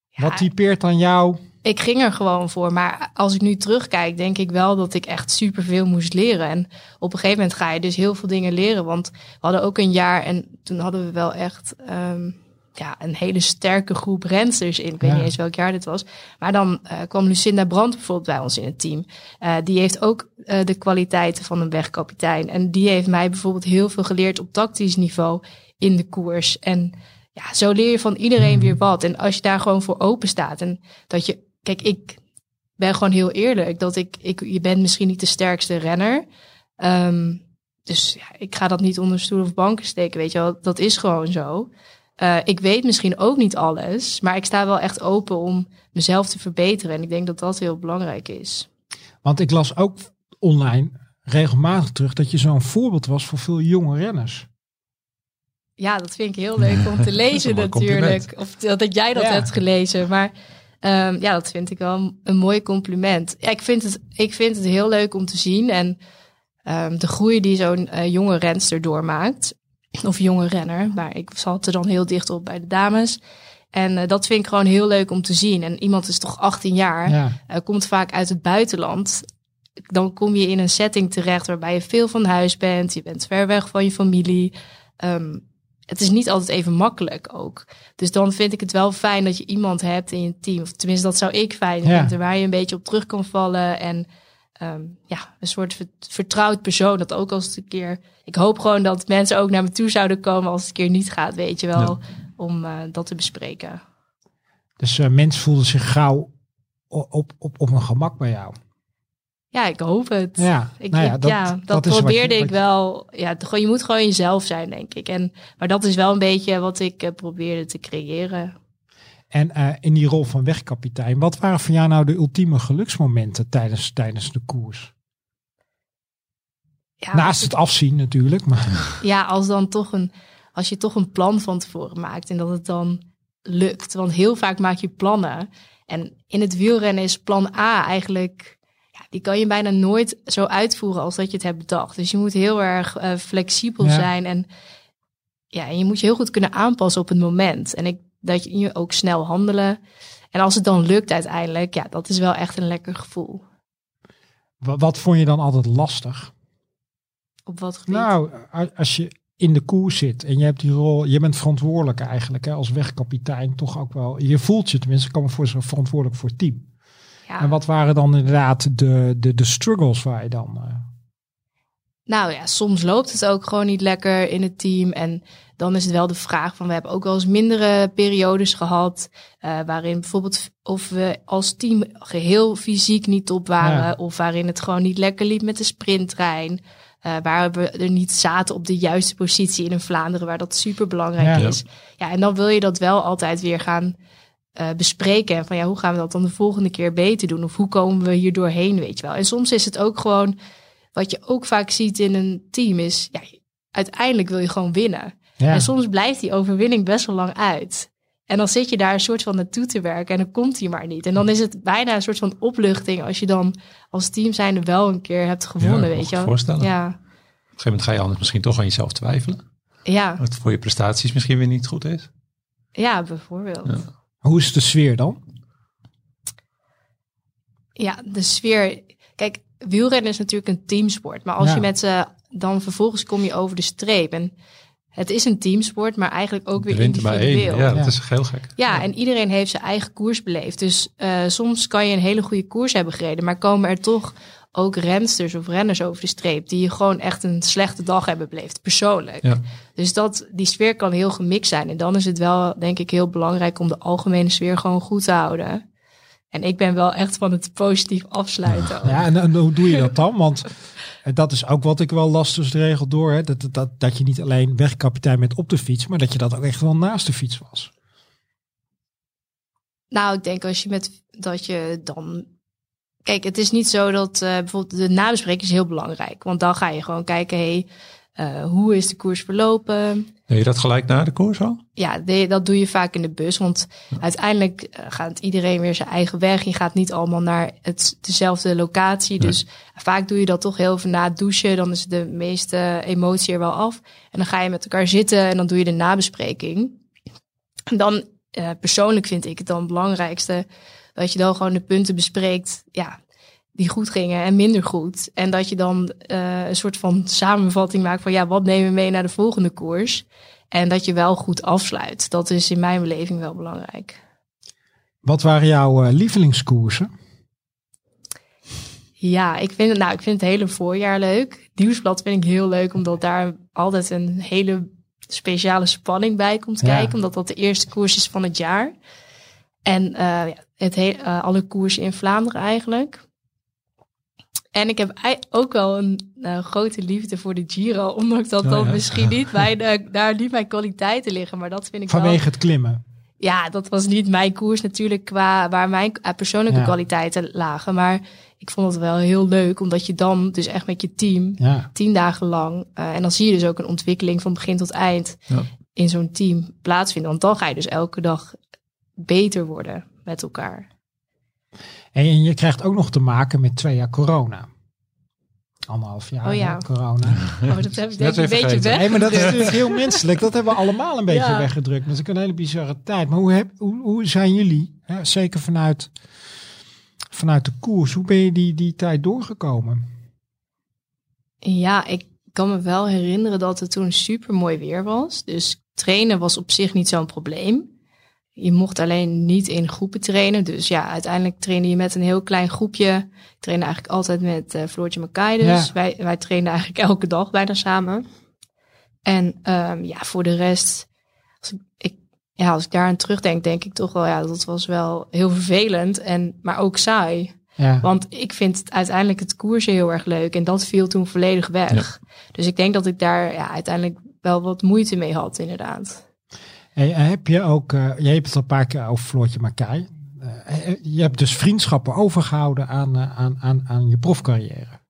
Ja, Wat typeert dan jou? ik ging er gewoon voor. Maar als ik nu terugkijk, denk ik wel dat ik echt superveel moest leren. En op een gegeven moment ga je dus heel veel dingen leren. Want we hadden ook een jaar en toen hadden we wel echt ehm, ja, een hele sterke groep rensters in. Ik weet Ja. niet eens welk jaar dit was. Maar dan eh, kwam Lucinda Brandt bijvoorbeeld bij ons in het team. Eh, die heeft ook eh, de kwaliteiten van een wegkapitein. En die heeft mij bijvoorbeeld heel veel geleerd op tactisch niveau in de koers. En ja, zo leer je van iedereen weer wat. En als je daar gewoon voor open staat en dat je, kijk, ik ben gewoon heel eerlijk dat ik, ik je bent misschien niet de sterkste renner. Ehm, dus ja, ik ga dat niet onder stoel of banken steken, weet je wel. Dat is gewoon zo. Eh, ik weet misschien ook niet alles, maar ik sta wel echt open om mezelf te verbeteren. En ik denk dat dat heel belangrijk is. Want ik las ook online regelmatig terug dat je zo'n voorbeeld was voor veel jonge renners. Ja, dat vind ik heel leuk om te lezen natuurlijk. Of dat, jij dat Ja. hebt gelezen. Maar ehm, ja, dat vind ik wel een, een mooi compliment. Ja, ik vind het, ik vind het heel leuk om te zien. En ehm, de groei die zo'n eh, jonge renster doormaakt. Of jonge renner. Maar ik zat er dan heel dicht op bij de dames. En eh, dat vind ik gewoon heel leuk om te zien. En iemand is toch 18 jaar. Ja, eh, komt vaak uit het buitenland. Dan kom je in een setting terecht waarbij je veel van huis bent. Je bent ver weg van je familie. Ehm, het is niet altijd even makkelijk ook. Dus dan vind ik het wel fijn dat je iemand hebt in je team. Of tenminste, dat zou ik fijn Ja. vinden. Waar je een beetje op terug kan vallen. En ehm, ja, een soort ver- vertrouwd persoon. Dat ook als het een keer... Ik hoop gewoon dat mensen ook naar me toe zouden komen als het een keer niet gaat, weet je wel. Om eh, dat te bespreken. dus eh, mensen voelden zich gauw op, op, op een gemak bij jou. Ja, ik hoop het. Ja, Ik, nou ja, dat, ja, dat, probeerde je- ik wel. Ja, gewoon- je moet gewoon jezelf zijn, denk ik. En, maar dat is wel een beetje wat ik eh, probeerde te creëren. En eh, in die rol van wegkapitein, wat waren voor jou nou de ultieme geluksmomenten tijdens, tijdens de koers? Ja, Naast het afzien natuurlijk, maar ja, als dan toch een, als je toch een plan van tevoren maakt en dat het dan lukt. Want heel vaak maak je plannen. En in het wielrennen is plan A eigenlijk, ja, die kan je bijna nooit zo uitvoeren als dat je het hebt bedacht. Dus je moet heel erg eh, flexibel Ja. zijn en ja, en je moet je heel goed kunnen aanpassen op het moment. En ik, dat je ook snel handelen. En als het dan lukt uiteindelijk, ja, dat is wel echt een lekker gevoel. wa- wat vond je dan altijd lastig? Op wat gebied? Nou, als je in de koers zit en je hebt die rol, je bent verantwoordelijk eigenlijk hè, als wegkapitein toch ook wel. Je voelt je tenminste, ik kan me voorstellen, verantwoordelijk voor het team. ja. En wat waren dan inderdaad de, de, de struggles waar je dan... eh, Nou ja, soms loopt het ook gewoon niet lekker in het team. En dan is het wel de vraag van, we hebben ook wel eens mindere periodes gehad. eh, waarin bijvoorbeeld of we als team geheel fysiek niet top waren. Ja. Of waarin het gewoon niet lekker liep met de sprinttrein. eh, waar we er niet zaten op de juiste positie in een Vlaanderen, waar dat super belangrijk Ja. is. Ja, en dan wil je dat wel altijd weer gaan eh, bespreken. En van ja, hoe gaan we dat dan de volgende keer beter doen? Of hoe komen we hier doorheen, weet je wel. En soms is het ook gewoon, wat je ook vaak ziet in een team, is ja, uiteindelijk wil je gewoon winnen. Ja. En soms blijft die overwinning best wel lang uit. En dan zit je daar een soort van naartoe te werken en dan komt die maar niet. En dan is het bijna een soort van opluchting als je dan als team zijnde wel een keer hebt gewonnen, Ja, weet je ik wel. voorstellen. Ja, Op een gegeven moment ga je anders misschien toch aan jezelf twijfelen. ja, Wat voor je prestaties misschien weer niet goed is. ja, bijvoorbeeld. Ja. Hoe is de sfeer dan? Ja, de sfeer. Kijk, wielrennen is natuurlijk een teamsport. Maar als Ja. je met ze dan vervolgens kom je over de streep. En het is een teamsport, maar eigenlijk ook weer Er wint er maar één. individueel. Ja, Ja. dat is heel gek. en iedereen heeft zijn eigen koers beleefd. Dus eh, soms kan je een hele goede koers hebben gereden, maar komen er toch ook rensters of renners over de streep die gewoon echt een slechte dag hebben beleefd, persoonlijk. Ja. Dus dat, die sfeer kan heel gemixt zijn. En dan is het wel, denk ik, heel belangrijk om de algemene sfeer gewoon goed te houden. En ik ben wel echt van het positief afsluiten. Ja, en, en hoe doe je dat dan? Want eh, dat is ook wat ik wel las tussen de regel door. Hè? Dat, dat- dat, dat je niet alleen wegkapitein bent op de fiets, maar dat je dat ook echt wel naast de fiets was. Nou, ik denk als je met dat je dan. Kijk, het is niet zo dat eh, bijvoorbeeld de nabespreking is heel belangrijk. Want dan ga je gewoon kijken, hey, eh, hoe is de koers verlopen? Deed je dat gelijk na de koers al? Ja, dat doe je vaak in de bus. Want uiteindelijk eh, gaat iedereen weer zijn eigen weg. Je gaat niet allemaal naar het, dezelfde locatie. Nee. Dus vaak doe je dat toch heel even na het douchen. Dan is de meeste emotie er wel af. En dan ga je met elkaar zitten en dan doe je de nabespreking. En dan eh, persoonlijk vind ik het dan het belangrijkste dat je dan gewoon de punten bespreekt. Ja, die goed gingen en minder goed. En dat je dan eh, een soort van samenvatting maakt van ja, wat nemen we mee naar de volgende koers? En dat je wel goed afsluit. Dat is in mijn beleving wel belangrijk. Wat waren jouw eh, lievelingskoersen? Ja, ik vind, het, nou, ik vind het hele voorjaar leuk. Nieuwsblad vind ik heel leuk, omdat daar altijd een hele speciale spanning bij komt Ja. kijken. Omdat dat de eerste koers is van het jaar. En eh, het he- alle koersen in Vlaanderen eigenlijk. En ik heb ook wel een eh, grote liefde voor de Giro. Ondanks dat Oh dat ja. misschien niet mijn, daar niet mijn kwaliteiten liggen. Maar dat vind ik wel... Vanwege het klimmen. Ja, dat was niet mijn koers natuurlijk qua waar mijn eh, persoonlijke Ja. kwaliteiten lagen. Maar ik vond het wel heel leuk, omdat je dan dus echt met je team Ja. tien dagen lang. eh, en dan zie je dus ook een ontwikkeling van begin tot eind in zo'n team plaatsvinden. Want dan ga je dus elke dag beter worden met elkaar. En je krijgt ook nog te maken met twee jaar corona. Anderhalf jaar Oh ja. corona. Oh, dat heb ik een beetje weg. Nee, maar dat is natuurlijk heel menselijk. Dat hebben we allemaal een beetje Ja. weggedrukt. Dat is ook een hele bizarre tijd. Maar hoe, heb, hoe, hoe zijn jullie, hè, zeker vanuit, vanuit de koers, hoe ben je die, die tijd doorgekomen? Ja, ik kan me wel herinneren dat het toen super mooi weer was. Dus trainen was op zich niet zo'n probleem. Je mocht alleen niet in groepen trainen. Dus ja, uiteindelijk trainde je met een heel klein groepje. Ik trainde eigenlijk altijd met eh Floortje Makai. Dus Ja. wij, wij trainden eigenlijk elke dag bijna samen. En ehm, ja, voor de rest, als ik, ja, als ik daar aan terugdenk, denk ik toch wel, ja, dat was wel heel vervelend. En, maar ook saai. Ja. Want ik vind het uiteindelijk het koersen heel erg leuk. En dat viel toen volledig weg. Dus ik denk dat ik daar ja, uiteindelijk wel wat moeite mee had, inderdaad. Hey, heb je ook, eh, je hebt het al een paar keer over Floortje Makai. Eh, eh, je hebt dus vriendschappen overgehouden aan, aan, aan, aan je profcarrière.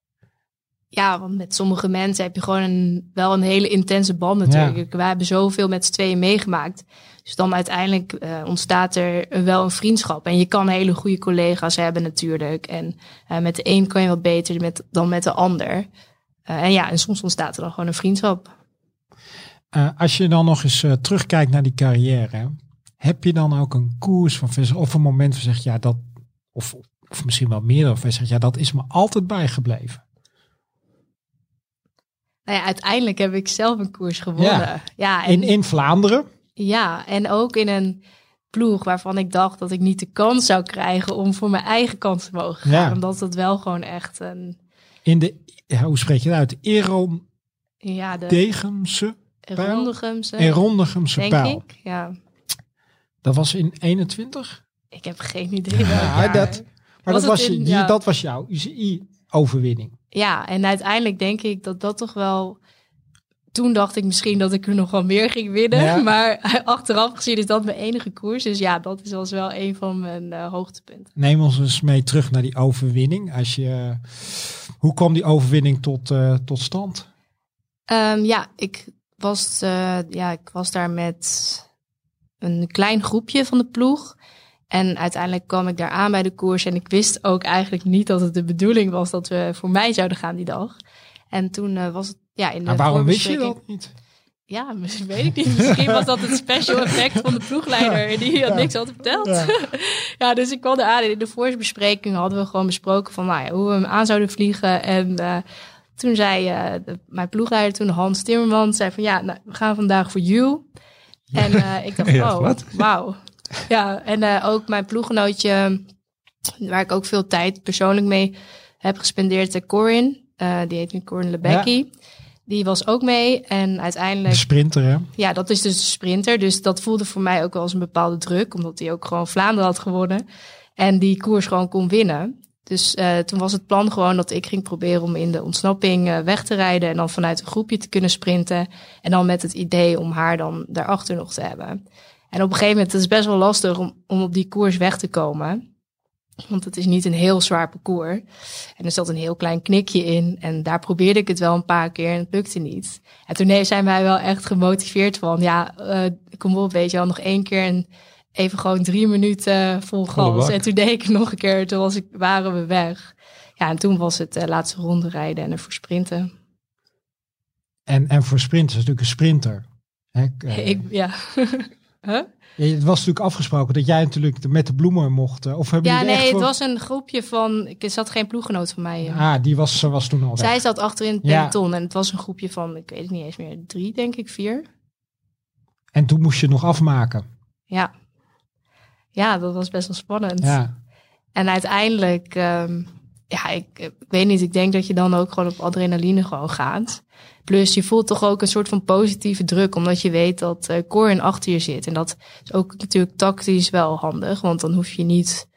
Ja, want met sommige mensen heb je gewoon een, wel een hele intense band natuurlijk. Wij hebben zoveel met z'n tweeën meegemaakt. Dus dan uiteindelijk ontstaat er wel een vriendschap. En je kan hele goede collega's hebben natuurlijk. En met de een kan je wat beter met, dan met de ander. En ja, en soms ontstaat er dan gewoon een vriendschap. Eh, als je dan nog eens eh, terugkijkt naar die carrière, heb je dan ook een koers van of een moment van zeg ja dat of, of misschien wel meer of je zegt ja dat is me altijd bijgebleven. Nou ja, uiteindelijk heb ik zelf een koers gewonnen. Ja. Ja, en, In, in Vlaanderen. ja, en ook in een ploeg waarvan ik dacht dat ik niet de kans zou krijgen om voor mijn eigen kans te mogen gaan. Ja. Omdat het wel gewoon echt een, In de, hoe spreek je het uit? Eron ja, de Degemse pijl? Rondegemse, en Rondigemse denk ik. Ja, Dat was in 21? ik heb geen idee. Ja, dat, maar Was dat was, in- ja. dat was jouw UCI-overwinning. Ja, en uiteindelijk denk ik dat dat toch wel... Toen dacht ik misschien dat ik er nog wel meer ging winnen. Ja. Maar achteraf gezien is dat mijn enige koers. Dus ja, dat is was wel een van mijn eh, hoogtepunten. Neem ons eens mee terug naar die overwinning. Als je, hoe kwam die overwinning tot, eh, tot stand? Ehm, ja, ik was, eh, ja, ik was daar met een klein groepje van de ploeg. En uiteindelijk kwam ik daar aan bij de koers. En ik wist ook eigenlijk niet dat het de bedoeling was dat we voor mij zouden gaan die dag. En toen eh, was het ja, in de Maar waarom wist je dat niet? Ja, misschien weet ik niet. Misschien was dat het special effect van de ploegleider. Die had niks had verteld. Ja. Ja. dus ik kwam eraan. En in de voorbespreking hadden we gewoon besproken van nou ja, hoe we hem aan zouden vliegen. En eh, toen zei eh, de- mijn ploegleider, toen Hans Timmerman, zei van ja, nou, we gaan vandaag voor you. En eh, ik dacht, Ja, oh, wauw. Ja, en eh, ook mijn ploeggenootje, waar ik ook veel tijd persoonlijk mee heb gespendeerd. De Corin, die heet nu Corin Lebecki. Die was ook mee en uiteindelijk... De sprinter, hè? Ja, dat is dus de sprinter. Dus dat voelde voor mij ook wel als een bepaalde druk, omdat hij ook gewoon Vlaanderen had gewonnen. En die koers gewoon kon winnen. Dus uh, toen was het plan gewoon dat ik ging proberen om in de ontsnapping uh, weg te rijden. En dan vanuit een groepje te kunnen sprinten. En dan met het idee om haar dan daarachter nog te hebben. En op een gegeven moment, het is best wel lastig om, om op die koers weg te komen. Want het is niet een heel zwaar parcours. En er zat een heel klein knikje in. En daar probeerde ik het wel een paar keer en het lukte niet. En toen zijn wij wel echt gemotiveerd van, ja, uh, kom op, weet je wel, nog één keer en even gewoon drie minuten vol gas. En toen deed ik het nog een keer, toen was ik, waren we weg. Ja, en toen was het uh, laatste ronde rijden en ervoor sprinten. En, en voor sprinten is natuurlijk een sprinter. Hè? Uh, ik, ja. huh? Het was natuurlijk afgesproken dat jij natuurlijk met de bloemen mocht. Eh, of hebben ja, nee, het was een groepje van. Ik zat geen ploeggenoot van mij. Ah, die was, was toen al. Zij zat achter in het peloton en het was een groepje van, ik weet het niet eens meer, drie, denk ik, vier. En toen moest je nog afmaken. Ja, ja, dat was best wel spannend. Ja. En uiteindelijk, um, ja, ik, ik, weet niet, ik denk dat je dan ook gewoon op adrenaline gewoon gaat. Plus je voelt toch ook een soort van positieve druk, omdat je weet dat uh, Corin achter je zit. En dat is ook natuurlijk tactisch wel handig, want dan hoef je niet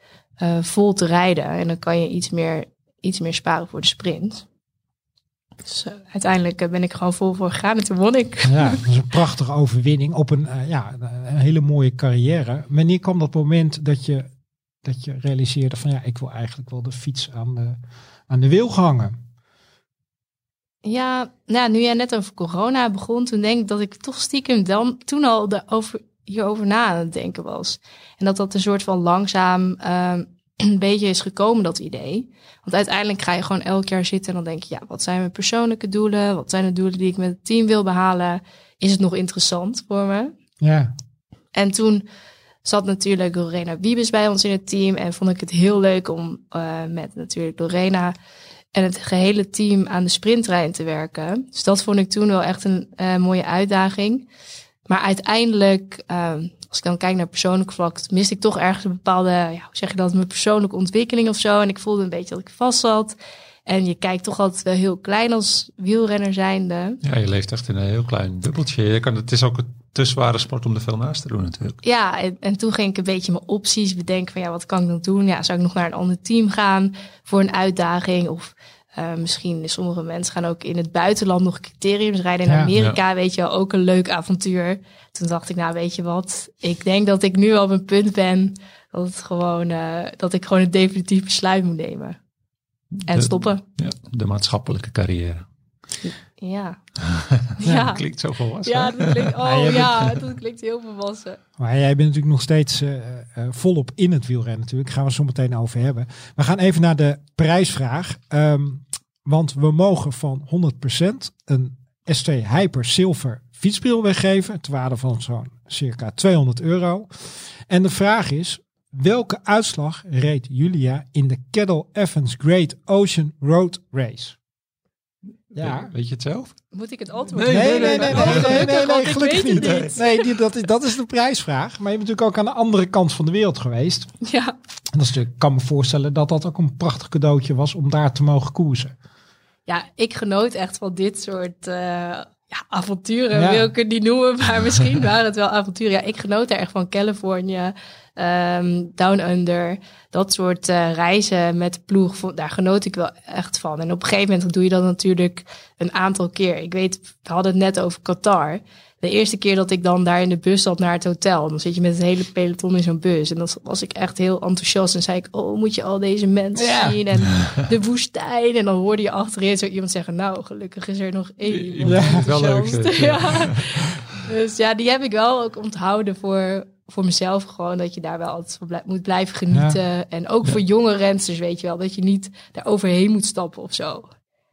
uh, vol te rijden. En dan kan je iets meer, iets meer sparen voor de sprint. Dus uh, uiteindelijk ben ik gewoon vol voor gegaan en toen won ik. Ja, dat is een prachtige overwinning op een, ja, een hele mooie carrière. Wanneer kwam dat moment dat je, dat je realiseerde van ja, ik wil eigenlijk wel de fiets aan de, aan de wiel hangen? Ja, nou, nu jij net over corona begon, toen denk ik dat ik toch stiekem dan toen al de over, hierover na aan het denken was. En dat dat een soort van langzaam um, een beetje is gekomen, dat idee. Want uiteindelijk ga je gewoon elk jaar zitten en dan denk je, ja, wat zijn mijn persoonlijke doelen? Wat zijn de doelen die ik met het team wil behalen? Is het nog interessant voor me? Ja. En toen zat natuurlijk Lorena Wiebes bij ons in het team en vond ik het heel leuk om uh, met natuurlijk Lorena en het gehele team aan de sprinttrein te werken. Dus dat vond ik toen wel echt een uh, mooie uitdaging. Maar uiteindelijk, uh, als ik dan kijk naar persoonlijk vlak, miste ik toch ergens een bepaalde, ja, hoe zeg je dat, mijn persoonlijke ontwikkeling of zo. En ik voelde een beetje dat ik vast zat. En je kijkt toch altijd wel heel klein als wielrenner zijnde. Ja, je leeft echt in een heel klein bubbeltje. Je kan, het is ook een te zware sport om er veel naast te doen natuurlijk. Ja, en, en toen ging ik een beetje mijn opties bedenken van ja, wat kan ik dan doen? Ja, zou ik nog naar een ander team gaan voor een uitdaging? Of uh, misschien sommige mensen gaan ook in het buitenland nog criteriums rijden. In Ja. Amerika, weet je wel, ook een leuk avontuur. Toen dacht ik, nou weet je wat, ik denk dat ik nu op een punt ben dat het gewoon, uh, dat ik gewoon een definitief besluit moet nemen. En De- stoppen. Ja, de maatschappelijke carrière. Ja. Ja, dat klinkt zo volwassen. Ja, dat klinkt, oh ja, dat klinkt heel volwassen. Maar jij bent natuurlijk nog steeds eh, eh, volop in het wielrennen natuurlijk. Gaan we zo meteen over hebben. We gaan even naar de prijsvraag. Ehm, want we mogen van 100% een S2 Hyper Silver fietsbril weggeven. Ter waarde van zo'n circa 200 euro. En de vraag is, welke uitslag reed Julia in de Kettle Evans Great Ocean Road Race? Ja. Weet je het zelf? Moet ik het antwoord Nee, Nee, nee, nee, nee, nee, nee, nee, ik gelukkig niet. Nee, die, dat, is, dat is de prijsvraag. Maar je bent natuurlijk ook aan de andere kant van de wereld geweest. Ja, En dat is natuurlijk, ik kan me voorstellen dat dat ook een prachtig cadeautje was om daar te mogen koersen. ja, ik genoot echt van dit soort eh, ja, avonturen, Ja. wil ik het niet noemen, maar misschien waren het wel avonturen. Ja, ik genoot er echt van Californië, ehm, Down Under, dat soort eh, reizen met de ploeg, vond- daar genoot ik wel echt van. En op een gegeven moment doe je dat natuurlijk een aantal keer. Ik weet, we hadden het net over Qatar. De eerste keer dat ik dan daar in de bus zat naar het hotel, dan zit je met het hele peloton in zo'n bus. En dan was ik echt heel enthousiast. En zei ik, oh, moet je al deze mensen Ja. zien? En de woestijn. En dan hoorde je achterin zo iemand zeggen, nou, gelukkig is er nog één. Ja, wel leuk Ja. Dus ja, die heb ik wel ook onthouden voor, voor mezelf. Gewoon dat je daar wel altijd van moet blijven genieten. En ook voor jonge rensters, weet je wel. Dat je niet daar overheen moet stappen of zo.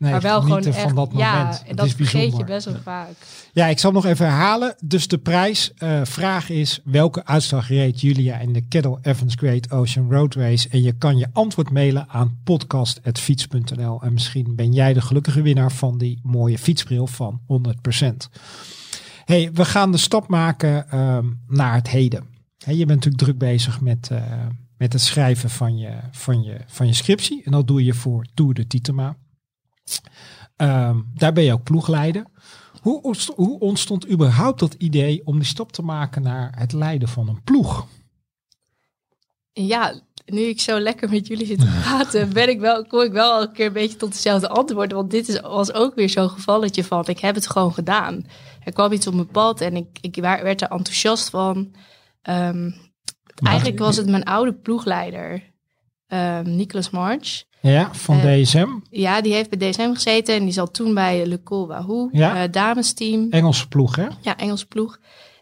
Nee, maar wel gewoon echt, van dat moment. ja, Het en dat is vergeet je best wel vaak. Ja, ik zal nog even herhalen. Dus de prijsvraag is, welke uitslag reed Julia in de Kettle Evans Great Ocean Road Race? En je kan je antwoord mailen aan podcast.fiets.nl. En misschien ben jij de gelukkige winnaar van die mooie fietsbril van 100%. hey, we gaan de stap maken ehm, naar het heden. Je bent natuurlijk druk bezig met, eh, met het schrijven van je, van je, van je scriptie. En dat doe je voor Tour de Titema. Ehm, daar ben je ook ploegleider. Hoe, ontst- hoe ontstond überhaupt dat idee om die stap te maken naar het leiden van een ploeg? Ja, nu ik zo lekker met jullie zit te praten, ben ik wel, kom ik wel elke keer een beetje tot dezelfde antwoord. Want dit is, was ook weer zo'n gevalletje van, ik heb het gewoon gedaan. Er kwam iets op mijn pad en ik, ik werd er enthousiast van. Ehm, eigenlijk was het mijn oude ploegleider, ehm Nicolas March. Ja, van Eh, DSM, Ja, die heeft bij DSM gezeten en die zat toen bij Le Col Wahoo, Ja. eh, damesteam. Engelse ploeg hè? Ja, Engelse ploeg.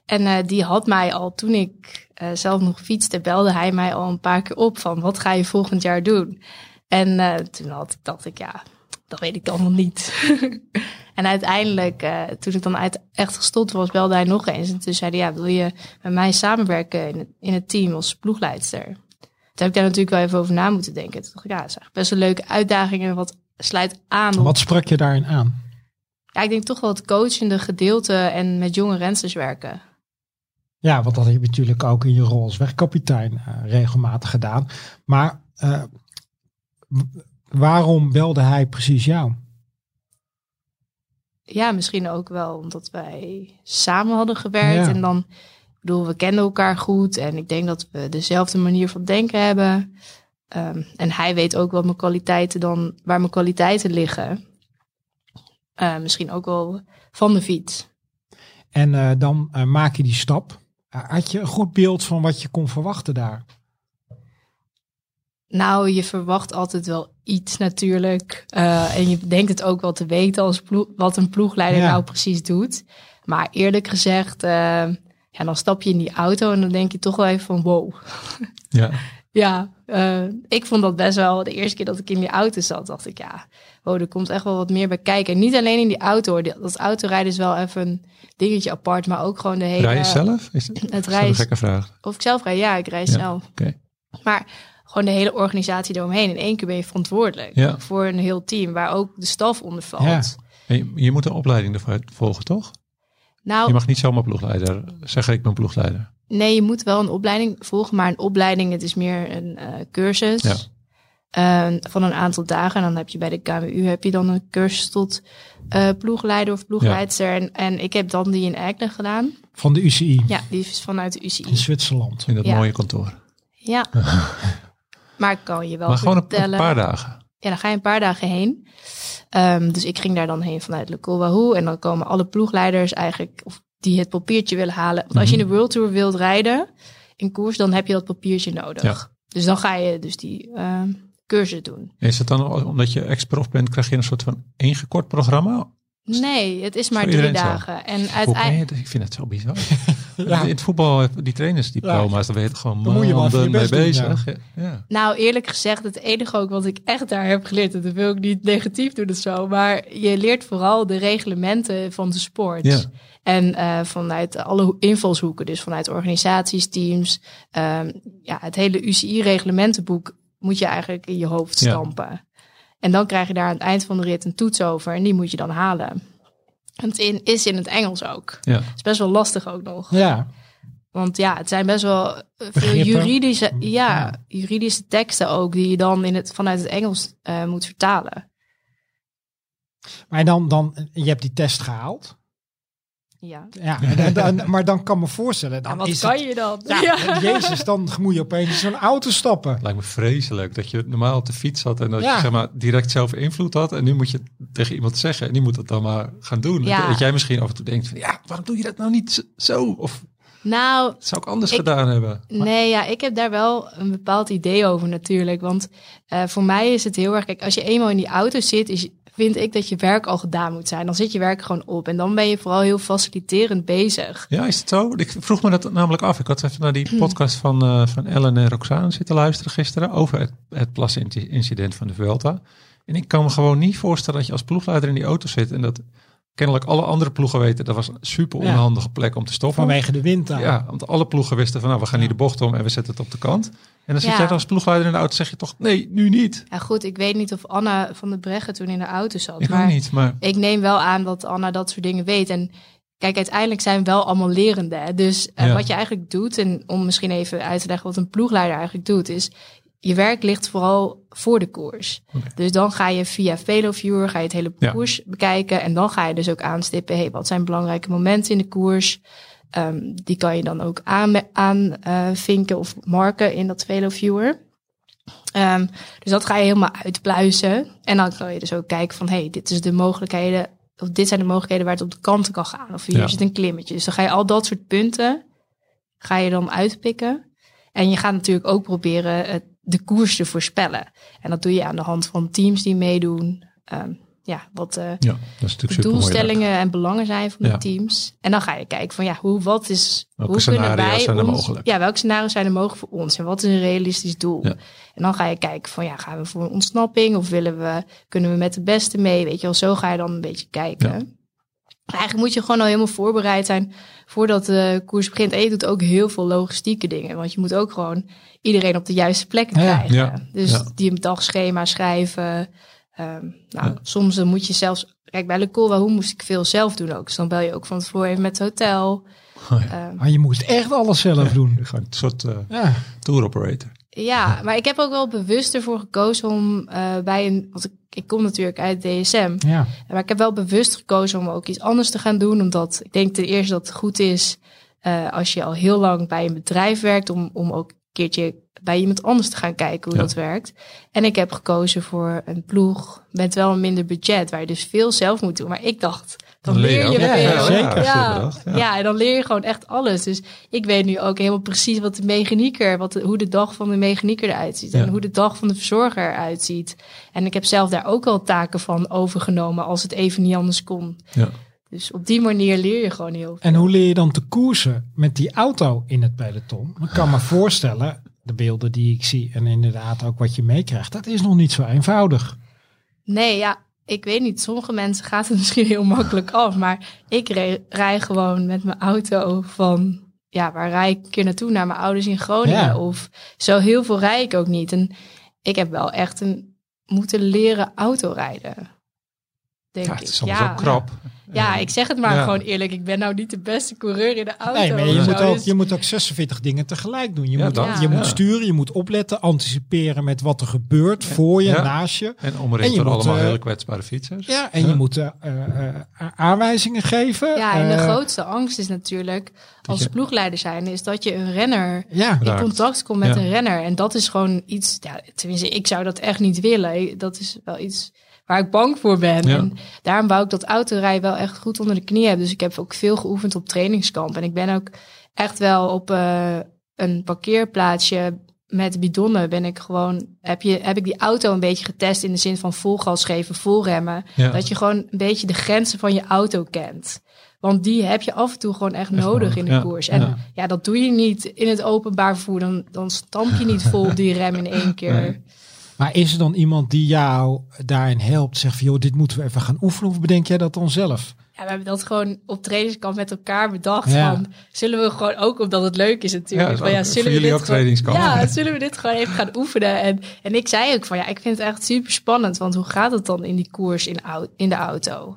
En eh, die had mij al, toen ik zelf nog fietste, belde hij mij al een paar keer op van wat ga je volgend jaar doen? En toen had, dacht ik, ja, dat weet ik allemaal niet. en uiteindelijk, eh, toen ik dan uit, echt gestopt was, belde hij nog eens. En toen zei hij, ja, wil je met mij samenwerken in het, in het team als ploegleidster? Toen heb ik daar natuurlijk wel even over na moeten denken. Toen dacht ik, ja, dat is eigenlijk best een leuke uitdaging en wat sluit aan op Wat sprak je daarin aan? ja, ik denk toch wel het coachende gedeelte en met jonge rensters werken. Ja, want dat heb je natuurlijk ook in je rol als wegkapitein eh, regelmatig gedaan. Maar eh, waarom belde hij precies jou? Ja, misschien ook wel omdat wij samen hadden gewerkt. Ja. En dan, ik bedoel, we kenden elkaar goed. En ik denk dat we dezelfde manier van denken hebben. Ehm, en hij weet ook wat mijn kwaliteiten dan, waar mijn kwaliteiten liggen. Eh, misschien ook wel van de fiets. En eh, dan eh, maak je die stap. Had je een goed beeld van wat je kon verwachten daar? Nou, je verwacht altijd wel iets natuurlijk. Eh, en je denkt het ook wel te weten als ploeg, wat een ploegleider Ja. nou precies doet. Maar eerlijk gezegd, eh, ja, dan stap je in die auto en dan denk je toch wel even van wow. Ja. Ja, eh, ik vond dat best wel de eerste keer dat ik in die auto zat, dacht ik ja, wow, er komt echt wel wat meer bij kijken. En niet alleen in die auto, hoor. dat autorijden is wel even een dingetje apart, maar ook gewoon de hele... Rij je zelf? Is het, Het is dat een gekke vraag? Of ik zelf rijd, ja, ik rijd Ja. zelf. Oké. Maar gewoon de hele organisatie eromheen. In één keer ben je verantwoordelijk Ja. voor een heel team waar ook de staf onder valt. Ja. En je, je moet een opleiding ervoor volgen, toch? Nou, Je mag niet zomaar ploegleider zeggen, ik ben ploegleider. nee, je moet wel een opleiding volgen, maar een opleiding, het is meer een eh, cursus Ja. eh, van een aantal dagen. En dan heb je bij de KWU heb je dan een cursus tot eh, ploegleider of ploegleidster. En, en ik heb dan die in Eikelen gedaan. Van de UCI Ja, die is vanuit de UCI. in Zwitserland. In dat Ja. mooie kantoor. Ja. maar ik kan je wel maar gewoon een, vertellen. een paar dagen. Ja, dan ga je een paar dagen heen. Ehm, dus ik ging daar dan heen vanuit Le Wahoo. En dan komen alle ploegleiders eigenlijk, of die het papiertje willen halen. Want als je in de World Tour wilt rijden in koers, dan heb je dat papiertje nodig. Ja. Dus dan ga je dus die ehm, cursus doen. Is het dan omdat je ex-prof bent, krijg je een soort van ingekort programma? Nee, het is maar drie zo. dagen. En uiteindelijk. Ik vind het zo bizar. Ja. In het voetbal, die trainersdiploma's, daar ben je gewoon Dan moet je wel mee doen, bezig. Ja. Ja. Nou, eerlijk gezegd, het enige ook wat ik echt daar heb geleerd, en dat wil ik niet negatief doen of zo, maar je leert vooral de reglementen van de sport. Ja. En eh, vanuit alle ho- invalshoeken, dus vanuit organisaties, teams, ehm, ja, het hele UCI-reglementenboek moet je eigenlijk in je hoofd Ja. stampen. En dan krijg je daar aan het eind van de rit een toets over en die moet je dan halen. En het in, is in het Engels ook. Ja. is best wel lastig ook nog. Ja, Want ja, het zijn best wel veel Begrippen. juridische, ja, Ja. juridische teksten ook die je dan in het, vanuit het Engels eh, moet vertalen. maar dan, dan, je hebt die test gehaald. Ja. Ja, en maar dan kan ik me voorstellen, dan wat is kan het, je dan? Ja, jezus, dan moet je opeens zo'n auto stappen. Lijkt me vreselijk dat je normaal op de fiets zat en dat Ja. je zeg maar, direct zelf invloed had. En nu moet je tegen iemand zeggen en die moet het dan maar gaan doen. Ja. Dat jij misschien af en toe denkt van ja, waarom doe je dat nou niet zo? Of Nou, dat zou ik anders Ik- gedaan hebben. nee, ja, ik heb daar wel een bepaald idee over natuurlijk. Want eh, voor mij is het heel erg, kijk, als je eenmaal in die auto zit, is, vind ik dat je werk al gedaan moet zijn. Dan zit je werk gewoon op en dan ben je vooral heel faciliterend bezig. Ja, is het zo? Ik vroeg me dat namelijk af. Ik had even naar die podcast van, eh, van Ellen en Roxane zitten luisteren gisteren over het, het plasincident van de Vuelta. En ik kan me gewoon niet voorstellen dat je als ploegleider in die auto zit en dat kennelijk alle andere ploegen weten dat was een super Ja. onhandige plek om te stoppen. Vanwege de wind aan. Ja, want alle ploegen wisten van nou, we gaan hier de bocht om en we zetten het op de kant. En dan zit Ja. jij dan als ploegleider in de auto zeg je toch nee, nu niet. Ja goed, ik weet niet of Anna van de Breggen toen in de auto zat. Ik maar niet, maar ik neem wel aan dat Anna dat soort dingen weet. En kijk, uiteindelijk zijn we wel allemaal lerenden. Hè? Dus uh, Ja. wat je eigenlijk doet, en om misschien even uit te leggen wat een ploegleider eigenlijk doet, is je werk ligt vooral voor de koers. Dus dan ga je via VeloViewer ga je het hele Ja. koers bekijken. En dan ga je dus ook aanstippen, hey, wat zijn belangrijke momenten in de koers? Ehm, die kan je dan ook aan, aan eh, of marken in dat VeloViewer. Ehm, dus dat ga je helemaal uitpluizen. En dan kan je dus ook kijken van, hey, dit is de mogelijkheden, of dit zijn de mogelijkheden waar het op de kanten kan gaan. Of hier Ja. zit een klimmetje. Dus dan ga je al dat soort punten, ga je dan uitpikken. En je gaat natuurlijk ook proberen het- de koers te voorspellen. En dat doe je aan de hand van teams die meedoen. Ehm, ja, wat eh, Ja, dat is natuurlijk de doelstellingen en belangen zijn van Ja. de teams. En dan ga je kijken van ja, hoe, wat is, Welke hoe kunnen wij zijn er ons, mogelijk? ja, welke scenario's zijn er mogelijk voor ons en wat is een realistisch doel? Ja. En dan ga je kijken van ja, gaan we voor een ontsnapping of willen we, kunnen we met de beste mee? Weet je wel, zo ga je dan een beetje kijken. Eigenlijk moet je gewoon al helemaal voorbereid zijn voordat de koers begint. En je doet ook heel veel logistieke dingen. Want je moet ook gewoon iedereen op de juiste plek krijgen. Ja. Dus Ja. die een dagschema schrijven. Ehm, nou, Ja. soms dan moet je zelfs... Kijk, bij Le Col hoe moest ik veel zelf doen ook. Dus dan bel je ook van tevoren even met het hotel. Oh Ehm, Maar je moest echt alles zelf doen. Een soort eh, Ja. tour operator. Ja, maar ik heb ook wel bewust ervoor gekozen om eh, bij een... Want ik, ik kom natuurlijk uit DSM. ja. Maar ik heb wel bewust gekozen om ook iets anders te gaan doen. Omdat ik denk ten eerste dat het goed is eh, als je al heel lang bij een bedrijf werkt. Om, om ook een keertje bij iemand anders te gaan kijken hoe Ja. dat werkt. En ik heb gekozen voor een ploeg met wel een minder budget. Waar je dus veel zelf moet doen. Maar ik dacht, dan, leer je. Ja, zeker. Ja, Ja, bedacht, ja. ja. en dan leer je gewoon echt alles. Dus ik weet nu ook helemaal precies wat de mechanieker, wat de- hoe de dag van de mechanieker eruit ziet. Ja. En hoe de dag van de verzorger eruit ziet. En ik heb zelf daar ook al taken van overgenomen als het even niet anders kon. Ja. Dus op die manier leer je gewoon heel veel. En hoe leer je dan te koersen met die auto in het peloton? Ik kan me voorstellen, de beelden die ik zie en inderdaad ook wat je meekrijgt, dat is nog niet zo eenvoudig. Nee, ja, ik weet niet. Sommige mensen gaat het misschien heel makkelijk af. Maar ik rij gewoon met mijn auto van... Ja, waar rij ik een keer naartoe? Naar mijn ouders in Groningen. Ja. Of zo heel veel rij ik ook niet. En ik heb wel echt een, moeten leren autorijden. Denk Ja, het is allemaal ja. zo krap. Ja, ik zeg het maar Ja. gewoon eerlijk. Ik ben nou niet de beste coureur in de auto. Nee, maar je of moet, zo. ook, Dus- je moet ook 46 dingen tegelijk doen. Je, Ja, moet, dat, je ja. moet sturen, je moet opletten, anticiperen met wat er gebeurt voor je, Ja. naast je. En omringd door allemaal eh, hele kwetsbare fietsers. Ja, en je moet eh, eh, aanwijzingen geven. Ja, en de grootste angst is natuurlijk, als je- ploegleider zijn, is dat je een renner Ja, in contact komt met Ja. een renner. En dat is gewoon iets, ja, tenminste, ik zou dat echt niet willen. Dat is wel iets waar ik bang voor ben. Ja. En daarom wou ik dat autorijden wel echt goed onder de knie hebben. Dus ik heb ook veel geoefend op trainingskamp. En ik ben ook echt wel op eh, een parkeerplaatsje met bidonnen ben ik gewoon, heb, je, heb ik die auto een beetje getest in de zin van vol gas geven, vol remmen. Ja. Dat je gewoon een beetje de grenzen van je auto kent. Want die heb je af en toe gewoon echt, Echt nodig nodig, in de ja. koers. En Ja. ja. dat doe je niet in het openbaar vervoer. Dan, dan stamp je niet vol die rem in één keer. Nee. Maar is er dan iemand die jou daarin helpt? Zegt van, joh, dit moeten we even gaan oefenen. Of bedenk jij dat dan zelf? Ja, we hebben dat gewoon op trainingskamp met elkaar bedacht. Ja. Van, zullen we gewoon ook, omdat het leuk is natuurlijk. Ja, van, ja, zullen voor we jullie dit ook gewoon- trainingskamp. Ja, zullen we dit gewoon even gaan oefenen? En, en ik zei ook van, ja, ik vind het echt super spannend. Want hoe gaat het dan in die koers in, in de auto?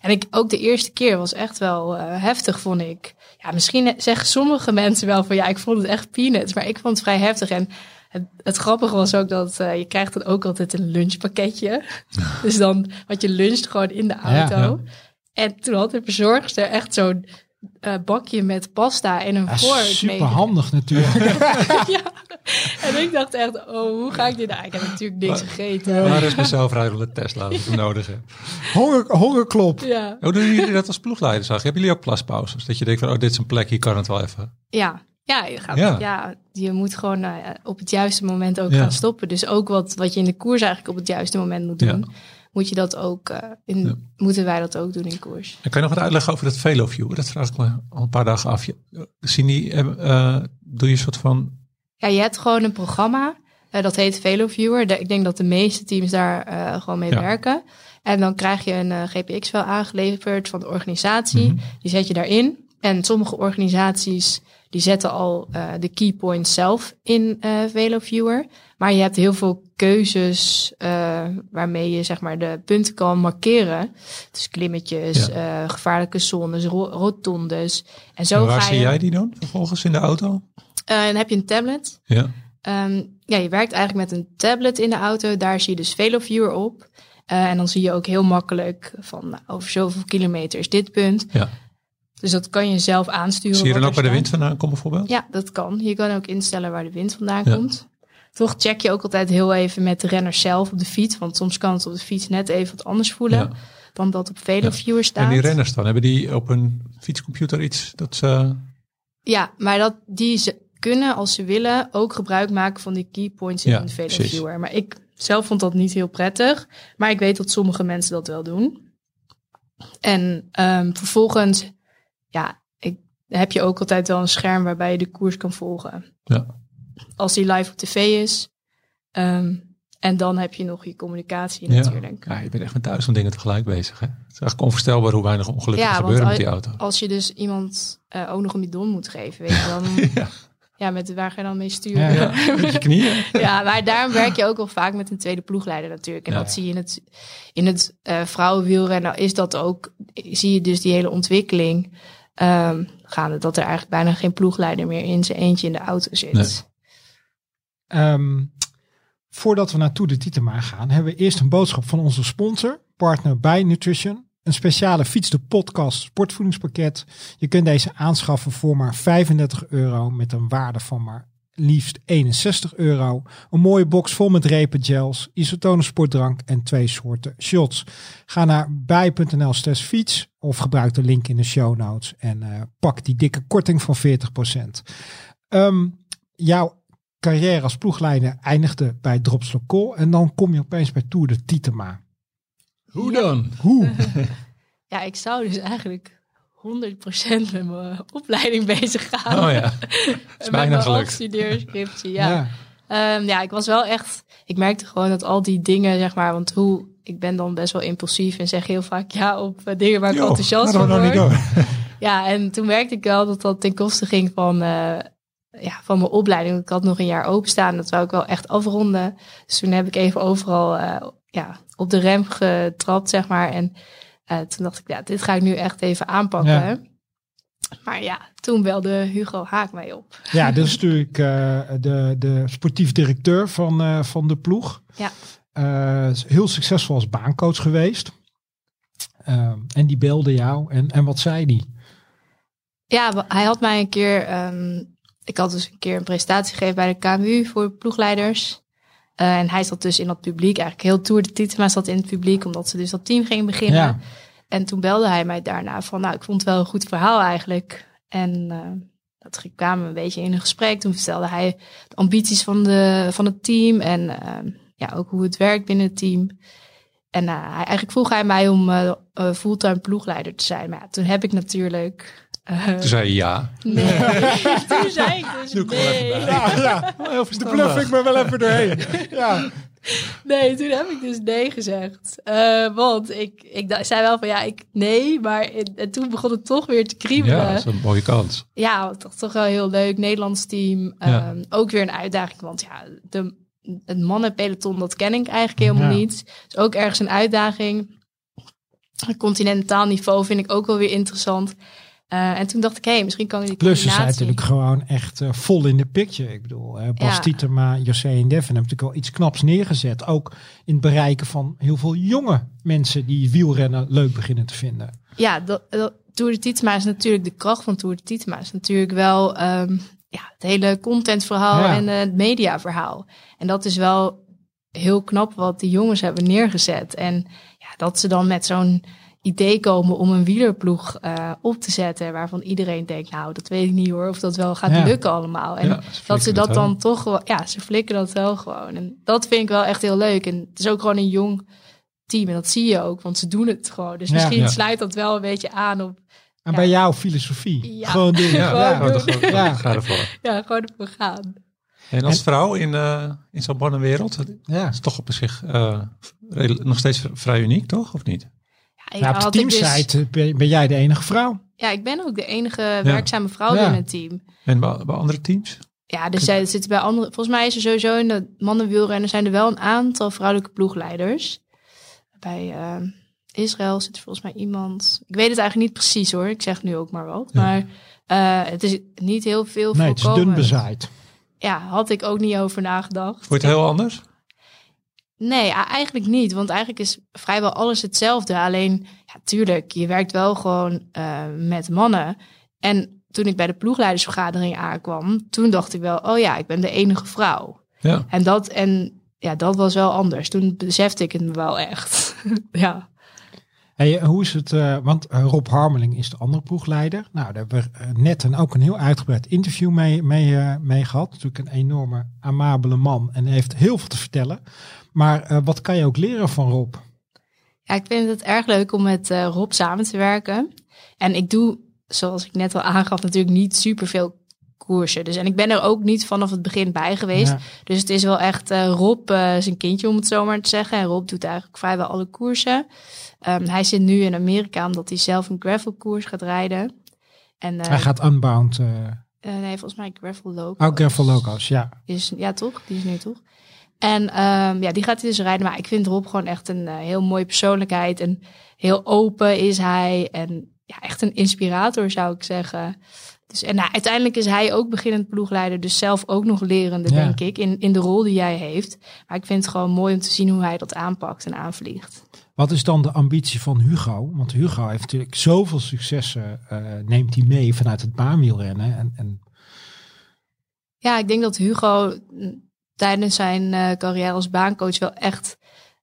En ik, ook de eerste keer was echt wel eh, heftig, vond ik. Ja, misschien zeggen sommige mensen wel van, ja, ik vond het echt peanuts. Maar ik vond het vrij heftig. En het, het grappige was ook dat eh, je krijgt dan ook altijd een lunchpakketje. dus dan, want je luncht gewoon in de auto. ja. En toen had de verzorgster echt zo'n eh, bakje met pasta en een Ja, vork super handig natuurlijk. ja. En ik dacht echt, oh, hoe ga ik dit nou? Ik heb natuurlijk niks gegeten. Waar is mijn zelfrijdende Tesla als ik hem nodig heb? Honger, hongerklop. Ja, Hoe doen jullie dat als ploegleider? Zag? Hebben jullie ook plaspauzes? Dat je denkt van, oh, dit is een plek, hier kan het wel even. ja. Ja, je, gaat, Ja. ja. je moet gewoon eh, op het juiste moment ook Ja. gaan stoppen. Dus ook wat, wat je in de koers eigenlijk op het juiste moment moet doen, moet je dat ook, in, Ja. moeten wij dat ook doen in koers. En kan je nog wat uitleggen over dat VeloView? Dat vraag ik me al een paar dagen af. Eh, eh, doe je een soort van... Ja, je hebt gewoon een programma. dat heet VeloViewer. De- Ik denk dat de meeste teams daar gewoon mee werken. En dan krijg je een GPX-vel aangeleverd van de organisatie. Mhm. Die zet je daarin. En sommige organisaties die zetten al eh, de key points zelf in eh VeloViewer. Maar je hebt heel veel keuzes. eh, waarmee je zeg maar de punten kan markeren. Dus klimmetjes, Ja. gevaarlijke zones, ro- rotondes. En zo En waar ga zie je. jij die dan vervolgens in de auto? Dan heb je een tablet. Ja. Ehm, ja, je werkt eigenlijk met een tablet in de auto. Daar zie je dus Veloviewer op. En dan zie je ook heel makkelijk van nou, over zoveel kilometer is dit punt. ja. Dus dat kan je zelf aansturen. Zie je dan ook wat waar de wind vandaan komt bijvoorbeeld? Ja, dat kan. Je kan ook instellen waar de wind vandaan Ja. komt. Toch check je ook altijd heel even met de renner zelf op de fiets. Want soms kan het op de fiets net even wat anders voelen Ja. dan dat op Veloviewer staat. En die renners dan, hebben die op een fietscomputer iets dat ze... Ja, maar dat, die ze kunnen, als ze willen, ook gebruik maken van die key points in Ja, een precies. Veloviewer. Maar ik zelf vond dat niet heel prettig. Maar ik weet dat sommige mensen dat wel doen. En ehm, vervolgens, ja, ik, heb je ook altijd wel een scherm waarbij je de koers kan volgen. Ja. Als die live op tv is. Ehm, en dan heb je nog je communicatie Ja. natuurlijk. Ja, je bent echt met duizend dingen tegelijk bezig. Hè? Het is eigenlijk onvoorstelbael hoe weinig ongelukken Ja, gebeuren met die auto. Als je dus iemand eh, ook nog een bidon moet geven, weet je dan... Ja. ja, met waar ga je dan mee sturen? Ja. Ja, met je knieën. Ja, maar daarom werk je ook wel vaak met een tweede ploegleider natuurlijk. En Ja. dat zie je in het, in het eh vrouwenwielrennen is dat ook, zie je dus die hele ontwikkeling ehm, gaande. Dat er eigenlijk bijna geen ploegleider meer in zijn eentje in de auto zit. Ehm, voordat we naar Tour de Titema gaan, hebben we eerst een boodschap van onze sponsor, partner bij Nutrition. Een speciale Fiets de Podcast sportvoedingspakket. Je kunt deze aanschaffen voor maar 35 euro met een waarde van maar liefst 61 euro. Een mooie box vol met repen, gels, isotone sportdrank en twee soorten shots. Ga naar bij.nl slash fiets of gebruik de link in de show notes en eh, pak die dikke korting van 40%. Ehm, jouw carrière als ploegleider eindigde bij Dropslokol en dan kom je opeens bij Tour de Titema. Hoe dan? Hoe? Ja, ik zou dus eigenlijk 100% met mijn opleiding bezig gaan. Oh ja, is met bijna mijn gelukt. ja. ja. Ehm, ja, ik was wel echt. Ik merkte gewoon dat al die dingen, zeg maar, want hoe. Ik ben dan best wel impulsief en zeg heel vaak ja op eh, dingen waar ik Joh, enthousiast van word. door. Ja, en toen merkte ik wel dat dat ten koste ging van, eh, ja, van mijn opleiding. Ik had nog een jaar openstaan, dat wou ik wel echt afronden. Dus toen heb ik even overal eh, ja, op de rem getrapt, zeg maar. En eh, toen dacht ik, ja, dit ga ik nu echt even aanpakken. Ja. Maar ja, toen belde Hugo Haak mij op. ja, dat is natuurlijk eh, de, de sportief directeur van, eh, van de ploeg. Ja. Heel succesvol als baancoach geweest. En die belde jou. En, en wat zei die? Ja, hij had mij een keer. ehm, ik had dus een keer een presentatie gegeven bij de KMU voor ploegleiders. Eh, en hij zat dus in dat publiek. Eigenlijk heel Tour de Titema zat in het publiek, omdat ze dus dat team gingen beginnen. Ja. En toen belde hij mij daarna van, nou, ik vond het wel een goed verhaal eigenlijk. En eh, dat ging- kwamen we een beetje in een gesprek. Toen vertelde hij de ambities van, de, van het team en eh, ja, ook hoe het werkt binnen het team. En hij, eigenlijk vroeg hij mij om fulltime ploegleider te zijn. Maar ja, toen heb ik natuurlijk... eh, Toen zei je ja. Nee, toen zei ik dus Doe nee. Ja, ja. De bluff ik me wel even doorheen. Ja. Nee, toen heb ik dus nee gezegd. Eh, want ik, ik zei wel van ja, ik nee, maar en, en toen begon het toch weer te kriebelen. Ja, Ja, dat is een mooie kans. toch, toch wel heel leuk. Nederlands team. Ja. Ehm, ook weer een uitdaging, want ja, de, het mannenpeloton, dat ken ik eigenlijk helemaal Ja. niet. Dus ook ergens een uitdaging. Continentaal niveau vind ik ook wel weer interessant. Eh, en toen dacht ik, hé, hey, misschien kan ik die Plus ze zijn natuurlijk gewoon echt eh, vol in de picture. Ik bedoel, eh, Bas Ja. Tietema, José en Devin hebben natuurlijk wel iets knaps neergezet. Ook in het bereiken van heel veel jonge mensen die wielrennen leuk beginnen te vinden. Ja, dat, dat, Tour de Tietema is natuurlijk de kracht van Tour de Tietema. Is natuurlijk wel ehm, ja, het hele contentverhaal Ja. en het mediaverhaal. En dat is wel heel knap wat die jongens hebben neergezet. En ja, dat ze dan met zo'n idee komen om een wielerploeg eh, op te zetten. Waarvan iedereen denkt, nou, dat weet ik niet hoor. Of dat wel gaat Ja. lukken allemaal. En Ja, dat ze dat dan toch wel, ja, ze flikken dat wel gewoon. En dat vind ik wel echt heel leuk. En het is ook gewoon een jong team. En dat zie je ook, want ze doen het gewoon. Dus Ja. misschien Ja. sluit dat wel een beetje aan op, En Ja. bij jouw filosofie. Ja. Gewoon doen. Ja, Gewoon ja, doen. ga ervoor. ja, gewoon ervoor gaan. En als En- vrouw in, eh in zo'n mannenwereld, dat Ja. is toch op zich eh, redelijk- nog steeds vrij uniek, toch? Of niet? Ja, Nou, op de ik teamsite eh, ben, jij de enige vrouw. ja, ik ben ook de enige werkzame vrouw Ja. binnen het team. En bij, bij andere teams? Ja, dus zij zitten bij andere. Volgens mij is er sowieso in de mannenwielrennen zijn er wel een aantal vrouwelijke ploegleiders. Bij eh, Israël zit er volgens mij iemand. Ik weet het eigenlijk niet precies hoor. Ik zeg nu ook maar wat. Ja. Maar eh, het is niet heel veel Nee, het is dun bezaaid. Ja, had ik ook niet over nagedacht. Wordt het heel anders? Nee, eigenlijk niet. Want eigenlijk is vrijwel alles hetzelfde. Alleen, ja, tuurlijk, je werkt wel gewoon eh, met mannen. En toen ik bij de ploegleidersvergadering aankwam, toen dacht ik wel, oh ja, ik ben de enige vrouw. Ja. En dat, en ja, dat was wel anders. Toen besefte ik het me wel echt. ja. Hey, hoe is het? eh, want eh, Rob Harmeling is de andere ploegleider. Nou, daar hebben we net een, ook een heel uitgebreid interview mee, mee, mee gehad. Natuurlijk een enorme amabele man en heeft heel veel te vertellen. Maar eh, wat kan je ook leren van Rob? ja, ik vind het erg leuk om met eh, Rob samen te werken. En ik doe, zoals ik net al aangaf, natuurlijk niet superveel koersen. Dus en ik ben er ook niet vanaf het begin bij geweest. Ja. Dus het is wel echt eh, Rob zijn kindje, om het zo maar te zeggen. En Rob doet eigenlijk vrijwel alle koersen. Ehm, hij zit nu in Amerika omdat hij zelf een gravelkoers gaat rijden. En, Hij gaat unbound. nee, volgens mij gravel loco. ook gravel loco's, ja. Is, ja, toch? Die is nu toch? En ehm, ja, die gaat hij dus rijden. Maar ik vind Rob gewoon echt een eh, heel mooie persoonlijkheid. En heel open is hij. En ja, echt een inspirator zou ik zeggen. Dus, en nou, uiteindelijk is hij ook beginnend ploegleider. Dus zelf ook nog lerende, Ja. denk ik. In, in de rol die hij heeft. Maar ik vind het gewoon mooi om te zien hoe hij dat aanpakt en aanvliegt. Wat is dan de ambitie van Hugo? Want Hugo heeft natuurlijk zoveel successen, eh, neemt hij mee vanuit het baanwielrennen. En, en Ja, ik denk dat Hugo mm, tijdens zijn eh, carrière als baancoach wel echt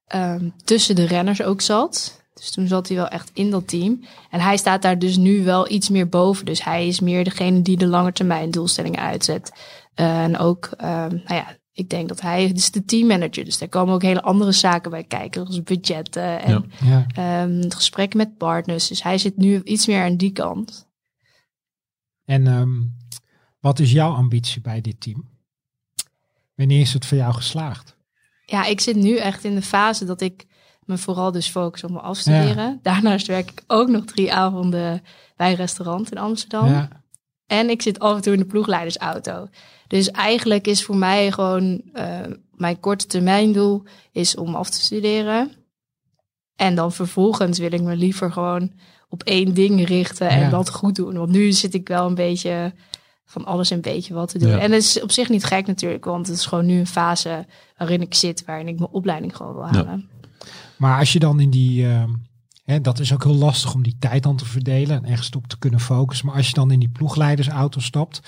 ehm, tussen de renners ook zat. Dus toen zat hij wel echt in dat team. En hij staat daar dus nu wel iets meer boven. Dus hij is meer degene die de lange termijn doelstellingen uitzet. Eh, en ook, ehm, nou ja, ik denk dat hij is de teammanager. Dus daar komen ook hele andere zaken bij kijken. Zoals budgetten en ja. ehm, gesprekken met partners. Dus hij zit nu iets meer aan die kant. En wat is jouw ambitie bij dit team? Wanneer is het voor jou geslaagd? Ja, ik zit nu echt in de fase dat ik me vooral dus focus op mijn afstuderen. Daarnaast werk ik ook nog drie avonden bij een restaurant in Amsterdam. Ja, En ik zit af en toe in de ploegleidersauto. Dus eigenlijk is voor mij gewoon eh, mijn korte termijn doel is om af te studeren. En dan vervolgens wil ik me liever gewoon op één ding richten en Ja. dat goed doen. Want nu zit ik wel een beetje van alles een beetje wat te doen. Ja. En het is op zich niet gek natuurlijk, want het is gewoon nu een fase waarin ik zit, waarin ik mijn opleiding gewoon wil halen. maar als je dan in die, hè, dat is ook heel lastig om die tijd dan te verdelen en ergens op te kunnen focussen. Maar als je dan in die ploegleidersauto stapt,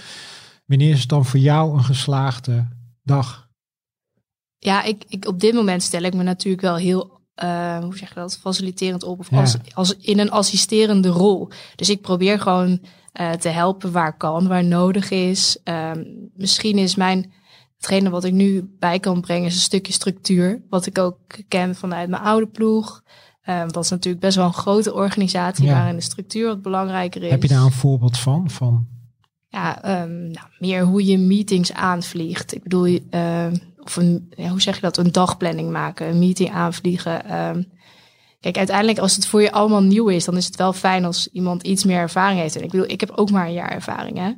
wanneer is het dan voor jou een geslaagde dag? Ja, ik, ik, op dit moment stel ik me natuurlijk wel heel, eh, hoe zeg je dat, faciliterend op. Of Ja. als, als in een assisterende rol. Dus ik probeer gewoon eh, te helpen waar kan, waar nodig is. Ehm, misschien is mijn, hetgene wat ik nu bij kan brengen, is een stukje structuur. Wat ik ook ken vanuit mijn oude ploeg. Ehm, dat is natuurlijk best wel een grote organisatie Ja. waarin de structuur wat belangrijker is. Heb je daar een voorbeeld van? van Ja, ehm, nou, meer hoe je meetings aanvliegt. Ik bedoel, ehm, of een, ja, hoe zeg je dat? Een dagplanning maken, een meeting aanvliegen. Kijk, uiteindelijk als het voor je allemaal nieuw is, dan is het wel fijn als iemand iets meer ervaring heeft. En ik bedoel, ik heb ook maar een jaar ervaring, hè.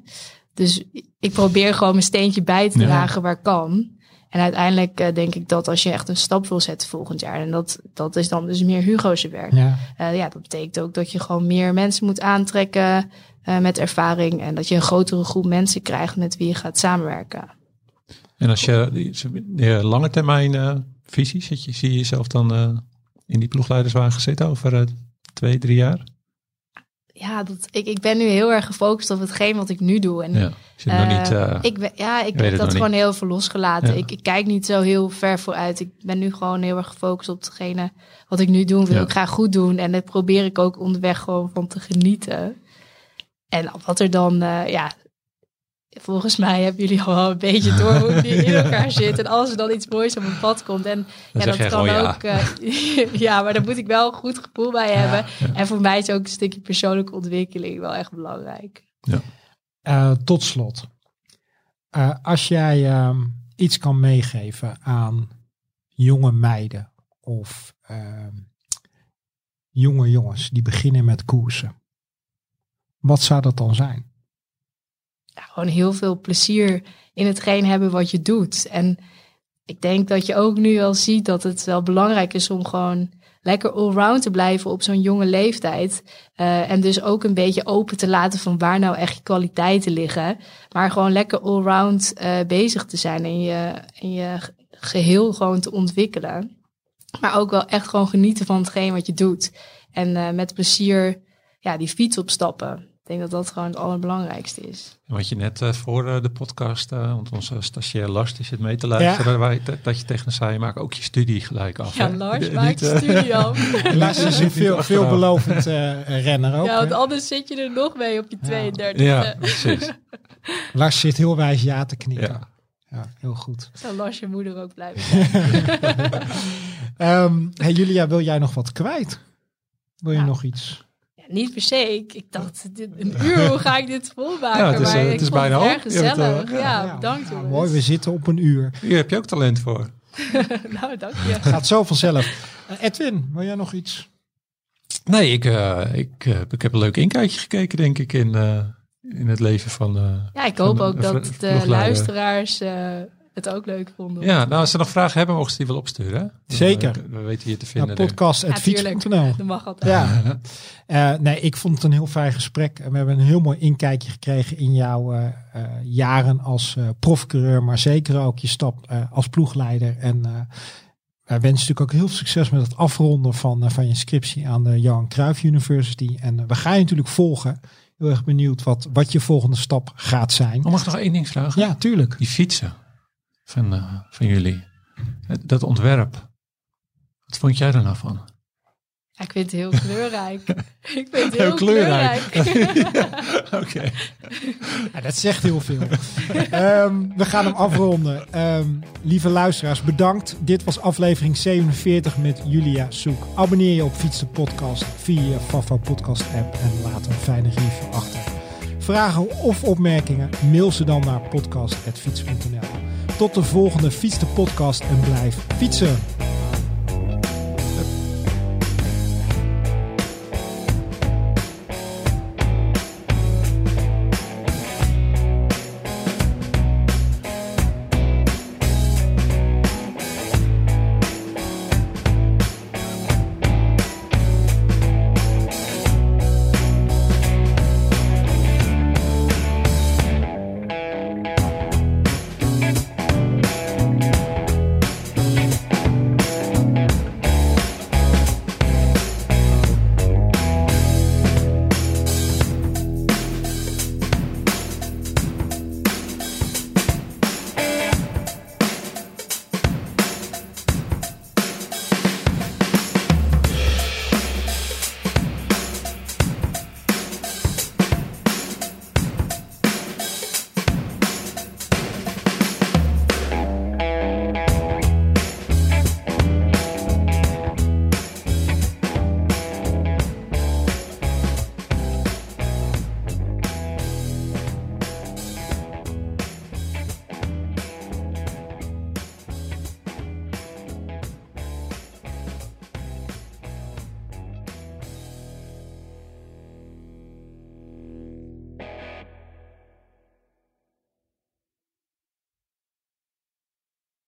Dus ik probeer gewoon mijn steentje bij te Ja. dragen waar kan. En uiteindelijk eh, denk ik dat als je echt een stap wil zetten volgend jaar, en dat, dat is dan dus meer Hugo's werk. ja. Eh, ja, dat betekent ook dat je gewoon meer mensen moet aantrekken eh, met ervaring. En dat je een grotere groep mensen krijgt met wie je gaat samenwerken. En als je de lange termijn visie, zie je jezelf dan in die ploegleiderswagen zitten over eh, twee, drie jaar? Ja, dat, ik, ik ben nu heel erg gefocust op hetgeen wat ik nu doe. En, Ja, nog eh, niet... eh, ik ben, ja, ik heb dat gewoon heel veel losgelaten. Ja. Ik, ik kijk niet zo heel ver vooruit. Ik ben nu gewoon heel erg gefocust op hetgene wat ik nu doe. Wil Ja. ik graag goed doen. En daar probeer ik ook onderweg gewoon van te genieten. En wat er dan, eh, ja, volgens mij hebben jullie al wel een beetje door hoe het in elkaar zit. En als er dan iets moois op een pad komt. En Dan ja, dat kan ja. ook. eh, ja, maar daar moet ik wel een goed gevoel bij hebben. En voor mij is ook een stukje persoonlijke ontwikkeling wel echt belangrijk. Eh, tot slot, Eh, als jij ehm, iets kan meegeven aan jonge meiden of ehm, jonge jongens die beginnen met koersen, wat zou dat dan zijn? Gewoon heel veel plezier in hetgeen hebben wat je doet. En ik denk dat je ook nu wel ziet dat het wel belangrijk is om gewoon lekker allround te blijven op zo'n jonge leeftijd. Uh, en dus ook een beetje open te laten van waar nou echt je kwaliteiten liggen. Maar gewoon lekker allround uh, bezig te zijn en je, en je geheel gewoon te ontwikkelen. Maar ook wel echt gewoon genieten van hetgeen wat je doet. En uh, met plezier ja, die fiets opstappen. Ik denk dat dat gewoon het allerbelangrijkste is. Wat je net uh, voor uh, de podcast, uh, want onze stagiair Lars die zit mee te luisteren, ja. waar, dat je tegen zei, maak ook je studie gelijk af. Ja, hè? Lars maakt je studie af. Lars is een veel, veelbelovend renner ook. Ja, want anders zit je er nog mee op je 32. Ja, precies. Lars zit heel wijs ja te knikken. Ja. Ja, heel goed. Zou Lars je moeder ook blijven um, hey Julia, wil jij nog wat kwijt? Wil je ja. nog iets? Niet per se. Ik, ik dacht, dit, een uur, hoe ga ik dit volmaken? Ja, het is, maar uh, het is bijna erg gezellig. Het, uh, ja, ja, bedankt ja, Mooi, we zitten op een uur. Hier heb je ook talent voor. nou, dank je. Het gaat zo vanzelf. Uh, Edwin, wil jij nog iets? Nee, ik, ik, ik heb een leuk inkijkje gekeken, denk ik, in, in het leven van. ja, ik hoop ook dat de luisteraars het ook leuk vonden. Ja, nou als ze nog vragen hebben, mogen ze die wel opsturen. Zeker. We, we weten hier te vinden. Nou, podcast.fiets.nl Dat mag altijd. Ja. uh, nee, ik vond het een heel fijn gesprek. We hebben een heel mooi inkijkje gekregen in jouw uh, uh, jaren als profcoureur, maar zeker ook je stap als ploegleider. En wij wensen natuurlijk ook heel veel succes met het afronden van, van je scriptie aan de Johan Cruijff University. En we gaan je natuurlijk volgen. Heel erg benieuwd wat, wat je volgende stap gaat zijn. Oh, mag ik nog één ding vragen? Ja, tuurlijk. Die fietsen van, uh, van jullie. Dat ontwerp. Wat vond jij er nou van? Ja, ik vind het heel kleurrijk. ik vind het heel, heel kleurrijk. kleurrijk. Oké. Okay. Ja, dat zegt heel veel. um, we gaan hem afronden. Um, lieve luisteraars, bedankt. Dit was aflevering 47 met Julia Soek. Abonneer je op Fiets de Podcast via je Fafo Podcast app en laat een fijne review achter. Vragen of opmerkingen, mail ze dan naar podcast.fiets.nl. Tot de volgende Fiets de Podcast en blijf fietsen.